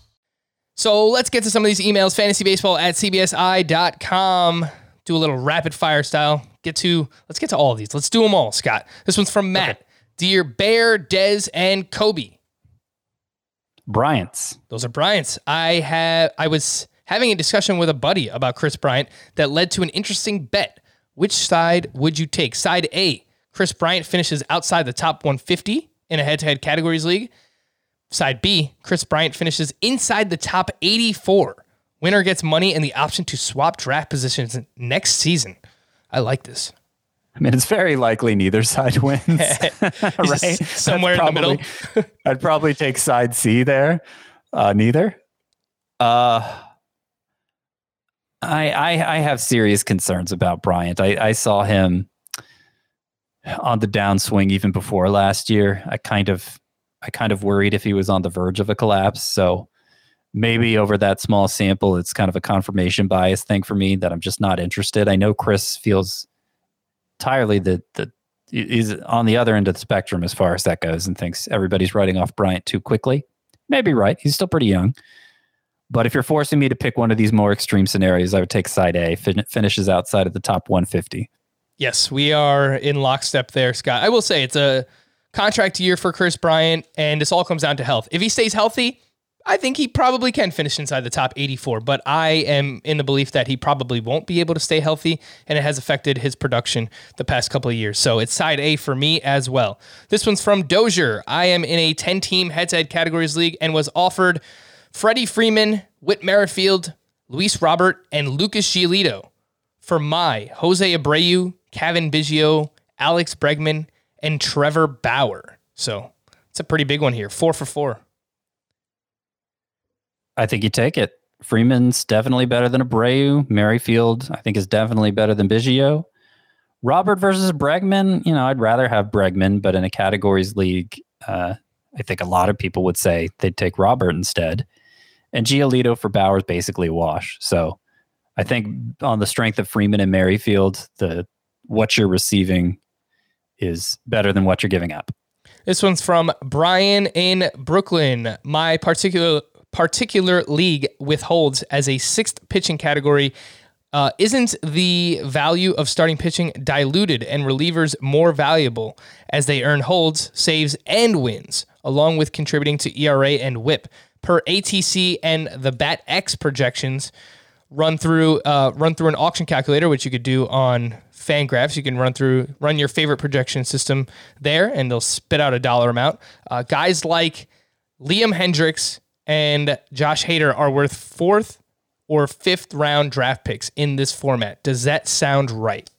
So let's get to some of these emails. Fantasybaseball at cbsi.com. Do a little rapid fire style. Get to let's get to all of these. Let's do them all, Scott. This one's from Matt. Dear Bear, Dez, and Kobe. Bryant's. Those are Bryant's. I have I was having a discussion with a buddy about Kris Bryant that led to an interesting bet. Which side would you take? Side A, Kris Bryant finishes outside the top 150 in a head-to-head categories league. Side B, Kris Bryant finishes inside the top 84. Winner gets money and the option to swap draft positions next season. I like this. I mean, it's very likely neither side <laughs> wins, <laughs> <laughs> right? somewhere in the middle. I'd probably take side C there. Uh, neither. Uh, I, I I have serious concerns about Bryant. I, I saw him on the downswing even before last year. I kind of I kind of worried if he was on the verge of a collapse. So maybe over that small sample, it's kind of a confirmation bias thing for me that I'm just not interested. I know Chris feels entirely that that he's on the other end of the spectrum as far as that goes and thinks everybody's writing off Bryant too quickly. Maybe right. He's still pretty young. But if you're forcing me to pick one of these more extreme scenarios, I would take side A. Fin- finishes outside of the top 150. Yes, we are in lockstep there, Scott. I will say it's a contract year for Kris Bryant, and this all comes down to health. If he stays healthy, I think he probably can finish inside the top 84, but I am in the belief that he probably won't be able to stay healthy, and it has affected his production the past couple of years. So it's side A for me as well. This one's from Dozier. I am in a 10 team head to head categories league and was offered Freddie Freeman, Whit Merrifield, Luis Robert, and Lucas Giolito for my Jose Abreu, Cavan Biggio, Alex Bregman, and Trevor Bauer. So it's a pretty big one here. Four for four. I think you take it. Freeman's definitely better than Abreu. Merrifield, I think, is definitely better than Biggio. Robert versus Bregman, you know, I'd rather have Bregman, but in a categories league, uh, I think a lot of people would say they'd take Robert instead. And Giolito for Bauer's basically a wash. So I think on the strength of Freeman and Merrifield, the what you're receiving is better than what you're giving up. This one's from Brian in Brooklyn. My particular particular league withholds as a sixth pitching category. Uh, isn't the value of starting pitching diluted and relievers more valuable as they earn holds, saves, and wins, along with contributing to ERA and WHIP? Per ATC and the Bat X projections, run through uh, run through an auction calculator, which you could do on Fangraphs. You can run through run your favorite projection system there, and they'll spit out a dollar amount. Uh, guys like Liam Hendriks and Josh Hader are worth fourth or fifth round draft picks in this format. Does that sound right?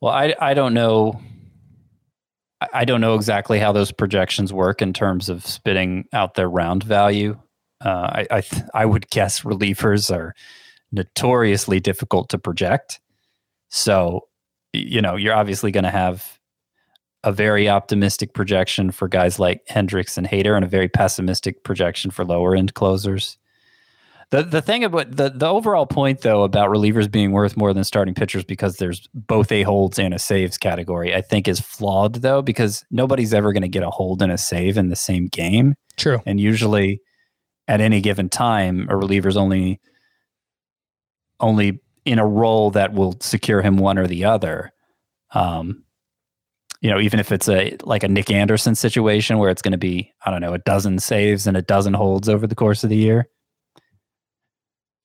Well, I I don't know. I- I don't know exactly how those projections work in terms of spitting out their round value. Uh, I I, th- I would guess relievers are notoriously difficult to project. So, you know, you're obviously going to have a very optimistic projection for guys like Hendriks and Hader, and a very pessimistic projection for lower end closers. The the thing about the the overall point though about relievers being worth more than starting pitchers because there's both a holds and a saves category, I think is flawed though because nobody's ever going to get a hold and a save in the same game. True. And usually at any given time a reliever's only only in a role that will secure him one or the other. Um you know, even if it's a like a Nick Anderson situation where it's going to be, I don't know, a dozen saves and a dozen holds over the course of the year.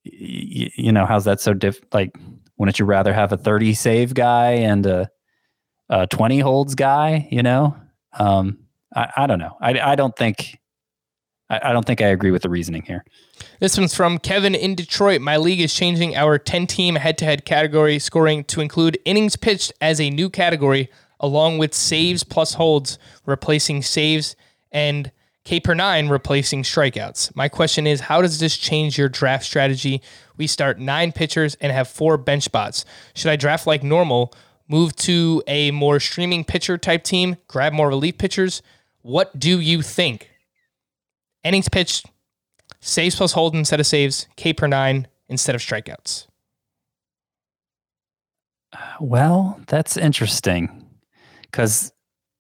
Y- you know how's that so diff like wouldn't you rather have a 30 save guy and a, a 20 holds guy you know? Um i, I don't know. I, I don't think I, I don't think i agree with the reasoning here This one's from Kevin in Detroit. My league is changing our 10 team head to head category scoring to include innings pitched as a new category, along with saves plus holds, replacing saves, and K per nine replacing strikeouts. My question is how does this change your draft strategy? We start nine pitchers and have four bench spots. Should I draft like normal, move to a more streaming pitcher type team, grab more relief pitchers? What do you think? Innings pitched Saves plus hold instead of saves, K per nine instead of strikeouts. Well, that's interesting because,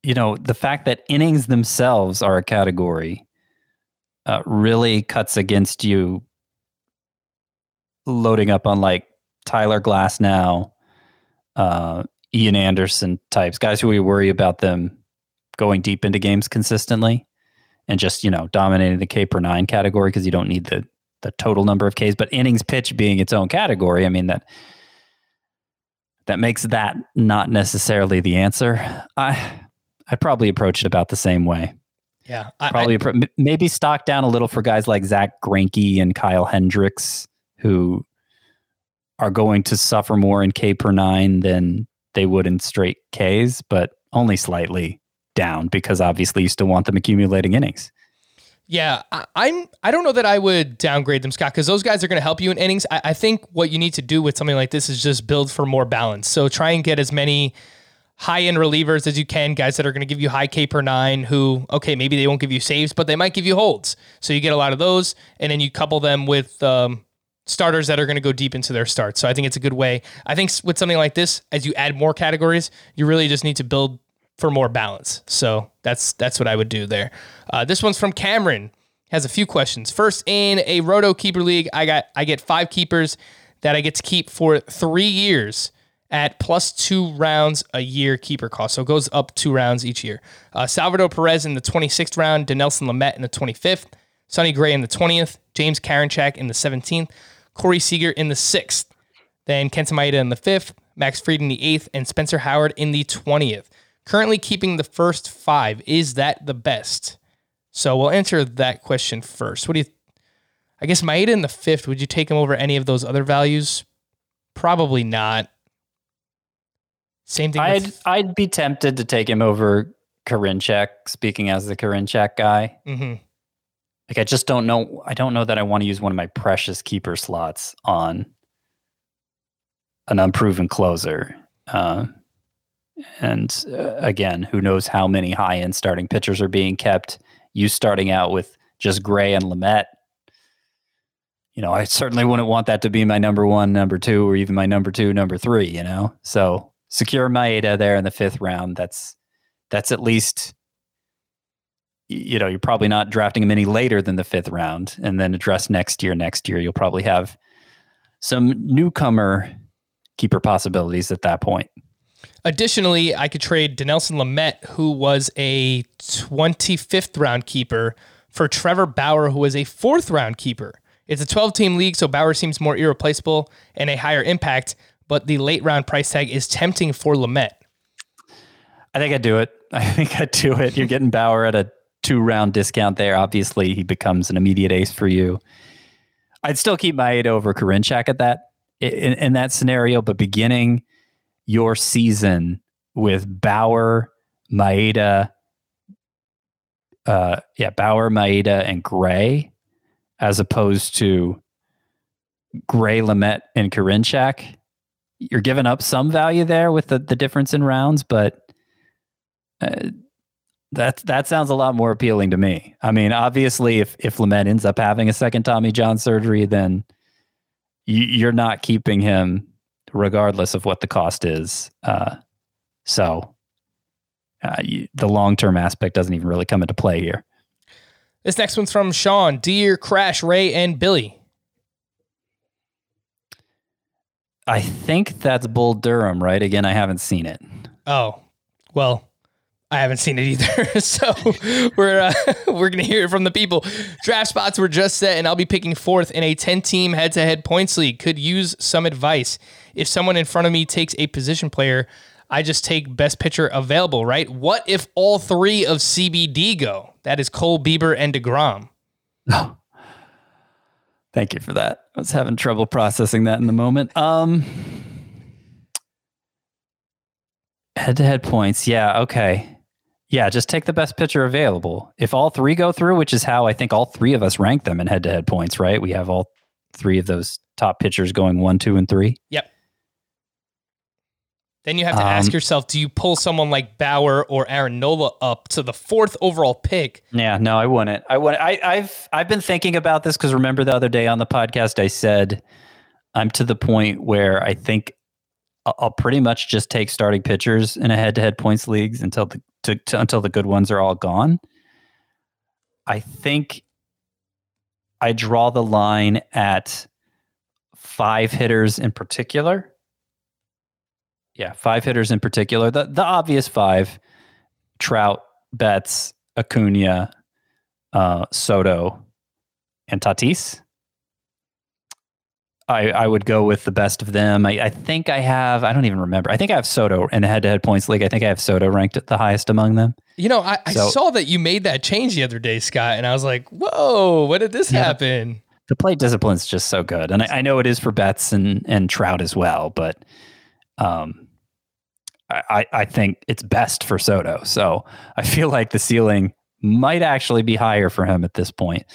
you know, the fact that innings themselves are a category uh, really cuts against you loading up on like Tyler Glasnow, uh, Ian Anderson types, guys who we worry about them going deep into games consistently and just, you know, dominating the K per nine category because you don't need the the total number of Ks, but innings pitch being its own category. I mean that that makes that not necessarily the answer. I I probably approach it about the same way. Yeah, I, probably I, maybe stock down a little for guys like Zack Greinke and Kyle Hendricks who are going to suffer more in K per nine than they would in straight Ks, but only slightly down because obviously you still want them accumulating innings. Yeah, I, I'm. I don't know that I would downgrade them, Scott, because those guys are going to help you in innings. I, I think what you need to do with something like this is just build for more balance. So try and get as many high end relievers as you can, guys that are going to give you high K per nine, who, okay, maybe they won't give you saves, but they might give you holds. So you get a lot of those, and then you couple them with um, starters that are going to go deep into their starts. So I think it's a good way. I think with something like this, as you add more categories, you really just need to build for more balance. So that's that's what I would do there. Uh, this one's from Cameron. Has a few questions. First, in a Roto Keeper League, I got I get five keepers that I get to keep for three years at plus two rounds a year keeper cost. So it goes up two rounds each year. Uh, Salvador Perez in the 26th round, Dinelson Lamet in the 25th, Sonny Gray in the 20th, James Karinchak in the 17th, Corey Seager in the 6th, then Kenta Maeda in the 5th, Max Fried in the 8th, and Spencer Howard in the 20th. Currently keeping the first five. Is that the best? So we'll answer that question first. What do you? I guess Maeda in the fifth. Would you take him over any of those other values? Probably not. Same thing. I'd with, I'd be tempted to take him over Karinchak. Speaking as the Karinchak guy, mm-hmm. like I just don't know. I don't know that I want to use one of my precious keeper slots on an unproven closer. Uh, and uh, again, who knows how many high end starting pitchers are being kept? You starting out with just Gray and Lamet. You know, I certainly wouldn't want that to be my number one, number two, or even my number two, number three. You know, so secure Maeda there in the fifth round. That's that's at least you know you're probably not drafting him any later than the fifth round, and then address next year. Next year, you'll probably have some newcomer keeper possibilities at that point. Additionally, I could trade Dinelson Lamet, who was a 25th round keeper, for Trevor Bauer, who was a fourth round keeper. It's a 12 team league, so Bauer seems more irreplaceable and a higher impact, but the late round price tag is tempting for Lamet. I think I'd do it. <laughs> I think I'd do it. You're getting Bauer at a two round discount there. Obviously, he becomes an immediate ace for you. I'd still keep Maeda over Karinchak at that in, in that scenario, but beginning your season with Bauer, Maeda, uh, yeah, Bauer, Maeda, and Gray, as opposed to Gray, Lamet, and Karinchak. You're giving up some value there with the, the difference in rounds, but uh, that that sounds a lot more appealing to me. I mean, obviously, if if Lamet ends up having a second Tommy John surgery, then you, you're not keeping him regardless of what the cost is. Uh, so uh, you, the long term aspect doesn't even really come into play here. This next one's from Sean, Deer, Crash, Ray, and Billy. I think that's Bull Durham, right? Again, I haven't seen it. Oh, well, I haven't seen it either. <laughs> so we're uh, <laughs> we're gonna hear it from the people. Draft spots were just set, and I'll be picking fourth in a ten team head to head points league. Could use some advice. If someone in front of me takes a position player, I just take best pitcher available. Right? What if all three of CBD go? That is Cole, Bieber, and Degrom. Oh, <laughs> thank you for that. I was having trouble processing that in the moment. Um, head to head points. Yeah. Okay. Yeah, just take the best pitcher available. If all three go through, which is how I think all three of us rank them in head to head points, right? We have all three of those top pitchers going one, two, and three. Yep. Then you have to ask Um, yourself, do you pull someone like Bauer or Aaron Nola up to the fourth overall pick? Yeah, no, I wouldn't. I would. I, I've I've been thinking about this because remember the other day on the podcast I said I'm to the point where I think I'll, I'll pretty much just take starting pitchers in a head-to-head points leagues until the to, to, until the good ones are all gone. I think I draw the line at five hitters in particular. Yeah, five hitters in particular. The the obvious five: Trout, Betts, Acuna, uh, Soto, and Tatis. I, I would go with the best of them. I, I think I have, I don't even remember. I think I have Soto in the head to head points league. I think I have Soto ranked the highest among them. You know, I, I So- saw that you made that change the other day, Scott, and I was like, whoa, what did this Yeah. happen? The plate discipline's just so good. And I, I know it is for Betts and, and Trout as well, but um, I, I- think it's best for Soto. So I feel like the ceiling might actually be higher for him at this point.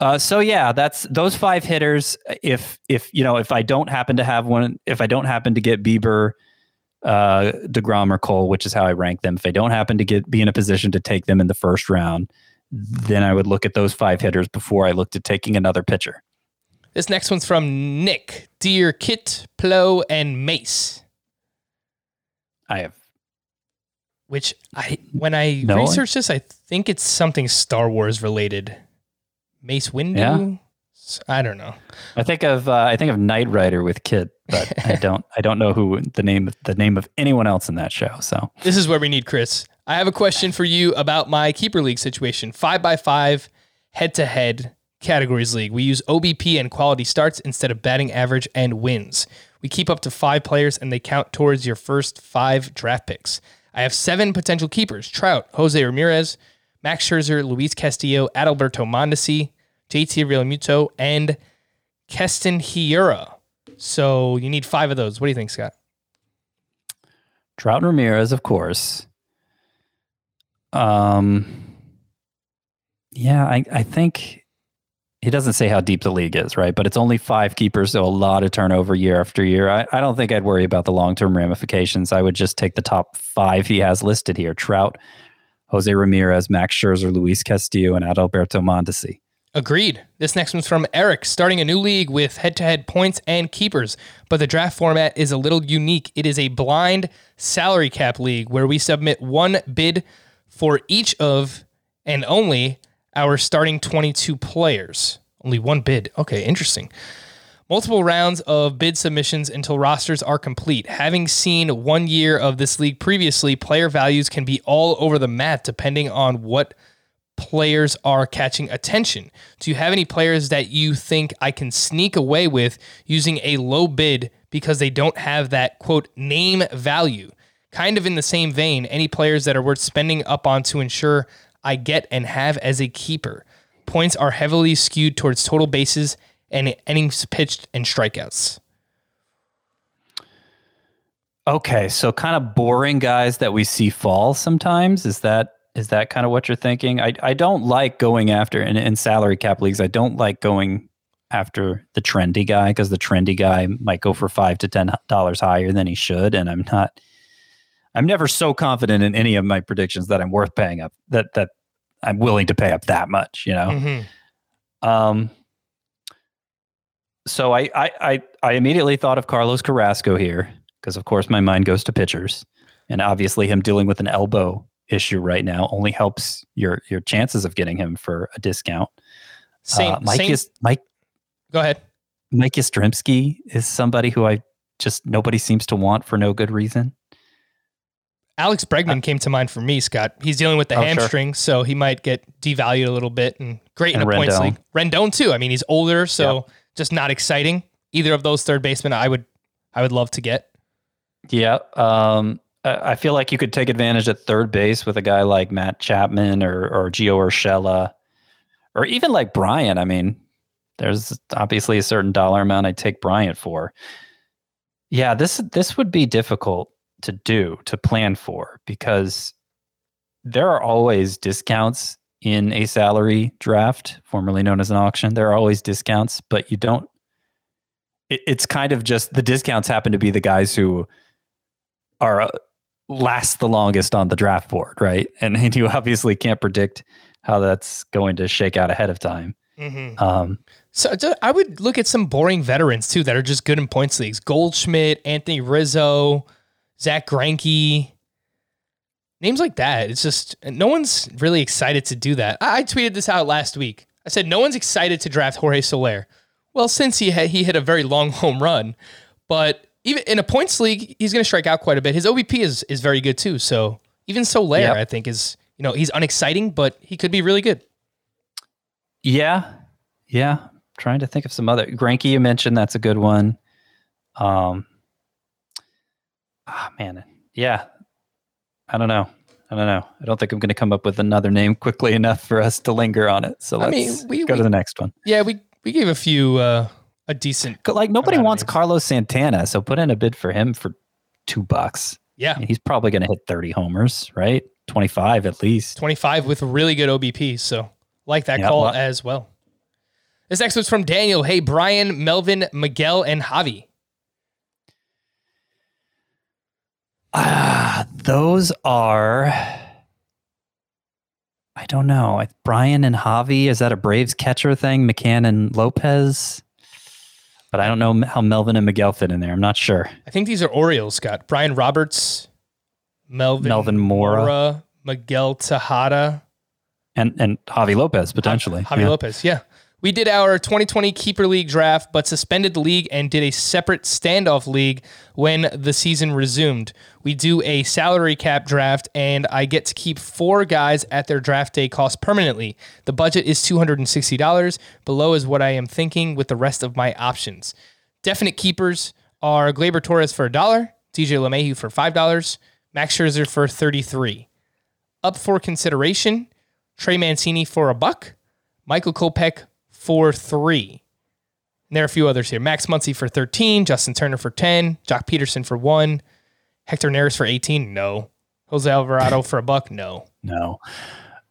Uh, so yeah, that's those five hitters. If if you know if I don't happen to have one, if I don't happen to get Bieber, uh, Degrom or Cole, which is how I rank them. If I don't happen to get be in a position to take them in the first round, then I would look at those five hitters before I looked at taking another pitcher. This next one's from Nick, Dear Kit, Plo, and Mace. I have Which I when I No. researched this, I think it's something Star Wars related. Mace Windu. Yeah. I don't know. I think of uh, I think of Knight Rider with Kid, but <laughs> I don't I don't know who the name of the name of anyone else in that show. So This is where we need Chris. I have a question for you about my keeper league situation. Five by five, head to head categories league. We use OBP and quality starts instead of batting average and wins. We keep up to five players and they count towards your first five draft picks. I have seven potential keepers Trout, Jose Ramirez, Max Scherzer, Luis Castillo, Adalberto Mondesi, JT Realmuto, and Keston Hiura. So you need five of those. What do you think, Scott? Trout and Ramirez, of course. Um, yeah, I, I think he doesn't say how deep the league is, right? But it's only five keepers, so a lot of turnover year after year. I, I don't think I'd worry about the long term ramifications. I would just take the top five he has listed here Trout, Jose Ramirez, Max Scherzer, Luis Castillo, and Adalberto Mondesi. Agreed. This next one's from Eric, starting a new league with head to head points and keepers. But the draft format is a little unique. It is a blind salary cap league where we submit one bid for each of and only our starting 22 players. Only one bid. Okay, interesting. Multiple rounds of bid submissions until rosters are complete. Having seen one year of this league previously, player values can be all over the map depending on what players are catching attention. Do you have any players that you think I can sneak away with using a low bid because they don't have that quote name value? Kind of in the same vein, any players that are worth spending up on to ensure I get and have as a keeper. Points are heavily skewed towards total bases and innings pitched and strikeouts. Okay, so kind of boring guys that we see fall sometimes. Is that is that kind of what you're thinking? I I don't like going after in, in salary cap leagues. I don't like going after the trendy guy because the trendy guy might go for five to ten dollars higher than he should, and I'm not. I'm never so confident in any of my predictions that I'm worth paying up that that I'm willing to pay up that much. You know. Mhm. Um, so I, I, I, I immediately thought of Carlos Carrasco here because, of course, my mind goes to pitchers, and obviously, him dealing with an elbow issue right now only helps your your chances of getting him for a discount. Same, uh, Mike same- is Mike. Go ahead. Mike Yastrzemski is somebody who I just nobody seems to want for no good reason. Alex Bregman came to mind for me, Scott. He's dealing with the Oh, sure. hamstring, so he might get devalued a little bit and great in And a points Rendon. league. Rendon too. I mean, he's older, so just not exciting. Either of those third basemen, I would, I would love to get. Yeah. Um, I I feel like you could take advantage at third base with a guy like Matt Chapman or or Gio Urshela, or even like Bryant. I mean, there's obviously a certain dollar amount I'd take Bryant for. Yeah, this this would be difficult to do to plan for because there are always discounts in a salary draft, formerly known as an auction. There are always discounts, but you don't. It, it's kind of just the discounts happen to be the guys who are uh, last the longest on the draft board, right? And, <laughs> and you obviously can't predict how that's going to shake out ahead of time. Mm-hmm. Um, So I would look at some boring veterans too that are just good in points leagues. Goldschmidt, Anthony Rizzo, Zack Greinke, names like that. It's just no one's really excited to do that. I, I tweeted this out last week. I said no one's excited to draft Jorge Soler. Well, since he had, he hit a very long <laughs> home run, but even in a points league, he's going to strike out quite a bit. His OBP is is very good too. So even Soler, Yep. I think is you know he's unexciting, but he could be really good. yeah, yeah. Trying to think of some other Greinke you mentioned. That's a good one. Um, ah, man, yeah. I don't know. I don't know. I don't think I'm going to come up with another name quickly enough for us to linger on it. So let's mean, we- go we- to the next one. Yeah, we we gave a few uh, a decent. Like nobody wants. Carlos Santana, so put in a bid for him for two bucks. Yeah, I mean, he's probably going to hit 30 homers, right? 25 at least. 25 with really good OBP. So like that Yeah, call well- as well. This next one's from Daniel. Hey, Brian, Melvin, Miguel, and Javi. Ah, those are. I don't know. Brian and Javi, is that a Braves catcher thing? McCann and Lopez? But I don't know how Melvin and Miguel fit in there. I'm not sure. I think these are Orioles, Scott. Brian Roberts, Melvin, Melvin Mora. Miguel Tejada, And and Javi Lopez potentially. Javi Yeah. Lopez. Yeah. We did our 2020 Keeper League draft, but suspended the league and did a separate standoff league when the season resumed. We do a salary cap draft, and I get to keep four guys at their draft day cost permanently. The budget is $260. Below is what I am thinking with the rest of my options. Definite keepers are Gleyber Torres for a dollar, DJ LeMahieu for $5, Max Scherzer for 33 Up for consideration, Trey Mancini for a buck, Michael Kopech for three. And there are a few others here. Max Muncy for 13, Justin Turner for 10, Joc Pederson for one, Hector Neris for 18. No. Jose Alvarado <laughs> for a buck. No. No.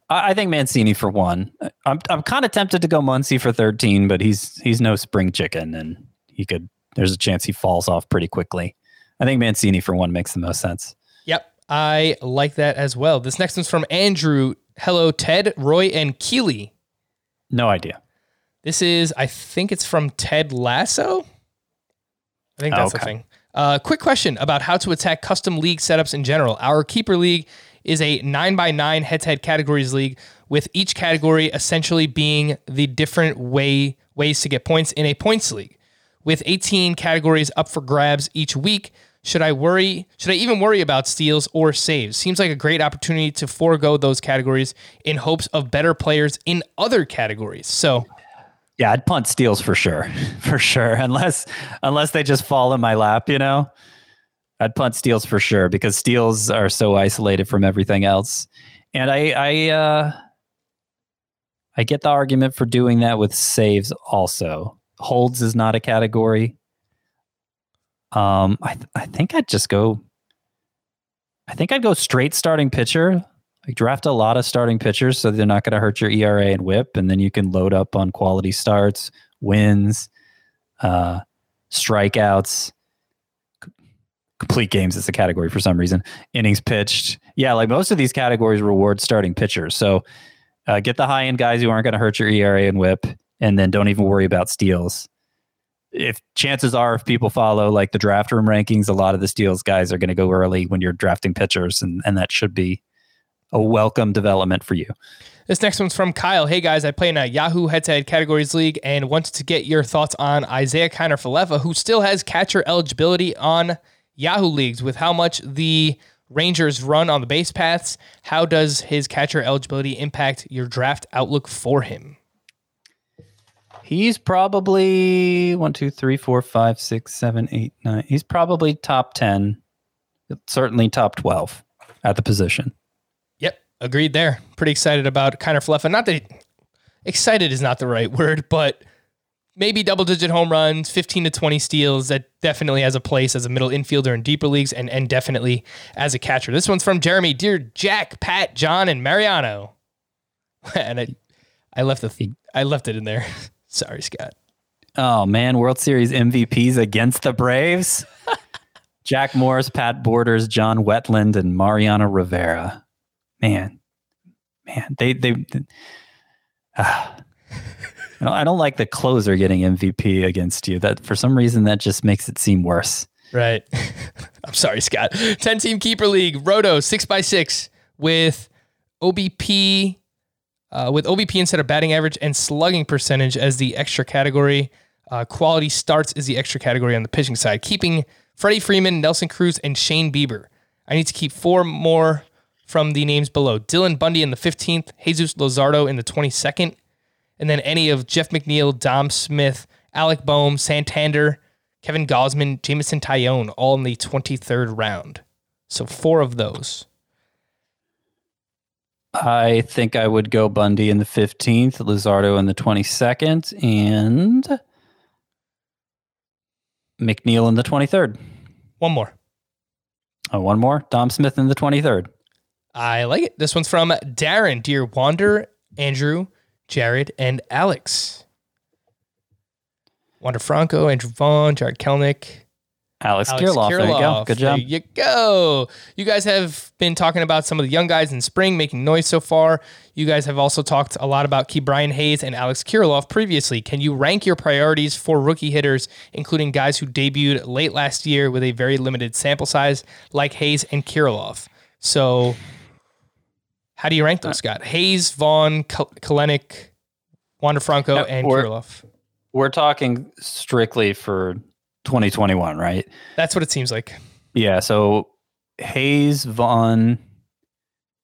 I, I think Mancini for one. I'm I'm kind of tempted to go Muncy for 13, but he's he's no spring chicken and he could there's a chance he falls off pretty quickly. I think Mancini for one makes the most sense. Yep. I like that as well. This next one's from Andrew. Hello, Ted, Roy, and Keeley. No idea. This is, I think it's from Ted Lasso. I think that's the thing. Uh, quick question about how to attack custom league setups in general. Our keeper league is a nine by nine head to head categories league, with each category essentially being the different way ways to get points in a points league. With 18 categories up for grabs each week, should I worry? Should I even worry about steals or saves? Seems like a great opportunity to forego those categories in hopes of better players in other categories. So Yeah, I'd punt steals for sure. <laughs> For sure. Unless unless they just fall in my lap, you know. I'd punt steals for sure because steals are so isolated from everything else. And I I uh I get the argument for doing that with saves also. Holds is not a category. Um I th- I think I'd just go I think I'd go straight starting pitcher. Like draft a lot of starting pitchers so they're not going to hurt your ERA and whip, and then you can load up on quality starts, wins, uh, strikeouts, complete games is a category for some reason. Innings pitched, yeah, like most of these categories reward starting pitchers. So uh, get the high end guys who aren't going to hurt your ERA and whip, and then don't even worry about steals. If chances are, if people follow like the draft room rankings, a lot of the steals guys are going to go early when you're drafting pitchers, and and that should be a welcome development for you. This next one's from Kyle. Hey guys, I play in a Yahoo head to head categories league and wanted to get your thoughts on Isaiah Kiner Falefa, who still has catcher eligibility on Yahoo leagues with how much the Rangers run on the base paths. How does his catcher eligibility impact your draft outlook for him? He's probably one, two, three, four, five, six, seven, eight, nine. He's probably top 10, certainly top 12 at the position. Agreed there. Pretty excited about Kiner Falefa. Not that excited is not the right word, but maybe double digit home runs, 15 to 20 steals. That definitely has a place as a middle infielder in deeper leagues and, and definitely as a catcher. This one's from Jeremy. Dear Jack, Pat, John, and Mariano. <laughs> and I, I left the I left it in there. <laughs> Sorry, Scott. Oh, man. World Series MVPs against the Braves. <laughs> Jack Morris, Pat Borders, John Wetteland, and Mariano Rivera. Man, man, they they. they ah. I don't like the closer getting MVP against you. That for some reason that just makes it seem worse. Right. <laughs> I'm sorry, Scott. 10 team keeper league, Roto, six by six with OBP, uh, with OBP instead of batting average and slugging percentage as the extra category. Uh, quality starts is the extra category on the pitching side, keeping Freddie Freeman, Nelson Cruz, and Shane Bieber. I need to keep four more from the names below Dylan Bundy in the 15th, Jesus Luzardo in the 22nd, and then any of Jeff McNeil, Dom Smith, Alec Bohm, Santander, Kevin Gausman, Jameson Taillon, all in the 23rd round. So four of those. I think I would go Bundy in the 15th, Luzardo in the 22nd, and McNeil in the 23rd. One more. Oh, one more. Dom Smith in the 23rd. I like it. This one's from Darren, Dear Wander, Andrew, Jared, and Alex. Wander Franco, Andrew Vaughn, Jarred Kelenic, Alex, Alex Kirilloff. There you go. Good job. There you go. You guys have been talking about some of the young guys in spring making noise so far. You guys have also talked a lot about Ke'Bryan Hayes and Alex Kirilloff previously. Can you rank your priorities for rookie hitters, including guys who debuted late last year with a very limited sample size, like Hayes and Kirilloff? So, how do you rank those, Scott? Hayes, Vaughn, Kelenic, Wander Franco, and we're, Kirilloff. We're talking strictly for 2021, right? That's what it seems like. Yeah. So Hayes, Vaughn,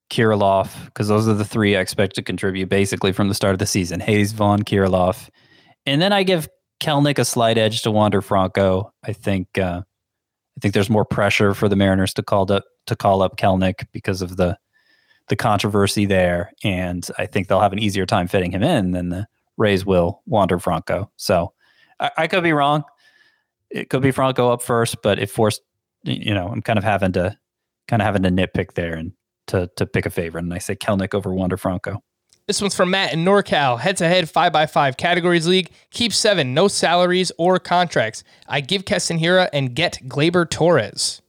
Kirilloff, because those are the three I expect to contribute basically from the start of the season. Hayes, Vaughn, Kirilloff, And then I give Kelenic a slight edge to Wander Franco. I think uh, I think there's more pressure for the Mariners to call up to call up Kelenic because of the the controversy there, and I think they'll have an easier time fitting him in than the Rays will Wander Franco. So I, I could be wrong it could be Franco up first, but it forced you know I'm kind of having to kind of having to nitpick there and to to pick a favorite, and I say Kelenic over Wander Franco. This one's from Matt in NorCal. Head to head, five by five categories league. Keep seven, no salaries or contracts. I give Keston Hiura and get Gleyber Torres.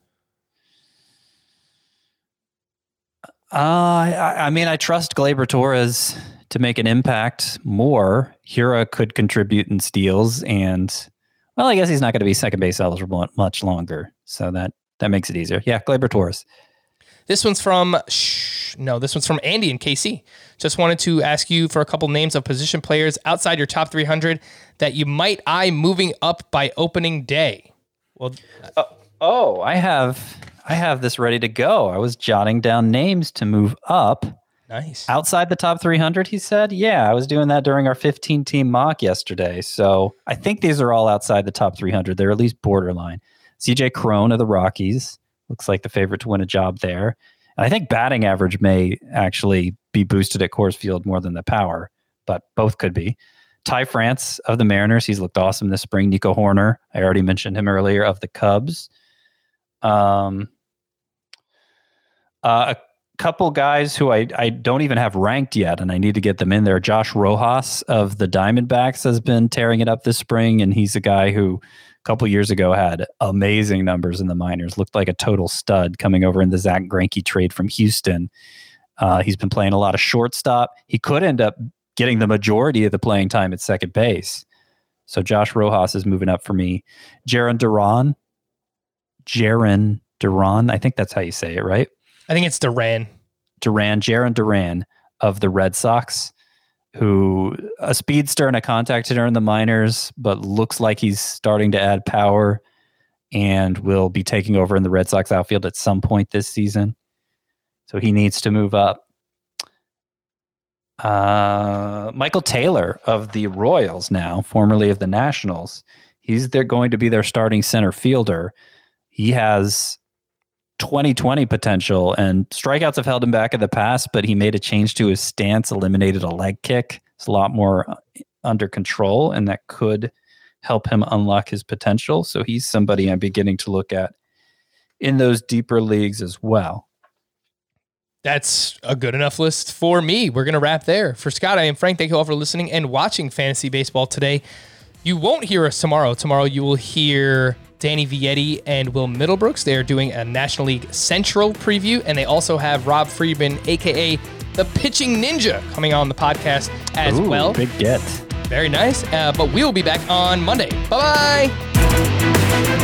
Uh, I, I mean, I trust Gleyber Torres to make an impact more. Hiura could contribute in steals, and well, I guess he's not going to be second base eligible much longer, so that that makes it easier. Yeah, Gleyber Torres. This one's from shh, no, this one's from Andy and KC. Just wanted to ask you for a couple names of position players outside your top 300 that you might eye moving up by opening day. Well, uh, oh, I have I have this ready to go. I was jotting down names to move up. Nice. Outside the top 300, he said. Yeah, I was doing that during our 15 team mock yesterday. So I think these are all outside the top 300. They're at least borderline. CJ Cron of the Rockies looks like the favorite to win a job there. And I think batting average may actually be boosted at Coors Field more than the power, but both could be. Ty France of the Mariners, he's looked awesome this spring. Nico Hoerner, I already mentioned him earlier, of the Cubs. Um, uh, a couple guys who I, I don't even have ranked yet, and I need to get them in there. Josh Rojas of the Diamondbacks has been tearing it up this spring, and he's a guy who a couple years ago had amazing numbers in the minors, looked like a total stud coming over in the Zack Greinke trade from Houston. Uh, he's been playing a lot of shortstop. He could end up getting the majority of the playing time at second base. So Josh Rojas is moving up for me. Jarren Duran, Jarren Duran, I think that's how you say it, right? I think it's Duran. Duran, Jarren Duran of the Red Sox, who a speedster and a contact hitter in the minors, but looks like he's starting to add power and will be taking over in the Red Sox outfield at some point this season. So he needs to move up. Uh, Michael Taylor of the Royals, now formerly of the Nationals, he's they're going to be their starting center fielder. He has 2020 potential and strikeouts have held him back in the past, but he made a change to his stance, eliminated a leg kick. It's a lot more uh, under control, and that could help him unlock his potential. So he's somebody I'm beginning to look at in those deeper leagues as well. That's a good enough list for me. We're going to wrap there. For Scott, I am Frank. Thank you all for listening and watching Fantasy Baseball today. You won't hear us tomorrow. Tomorrow, you will hear Danny Vietti and Will Middlebrooks. They are doing a National League Central preview, and they also have Rob Friedman, aka the Pitching Ninja, coming on the podcast as Ooh, well. Big get. Very nice. Uh, but we will be back on Monday. Bye bye.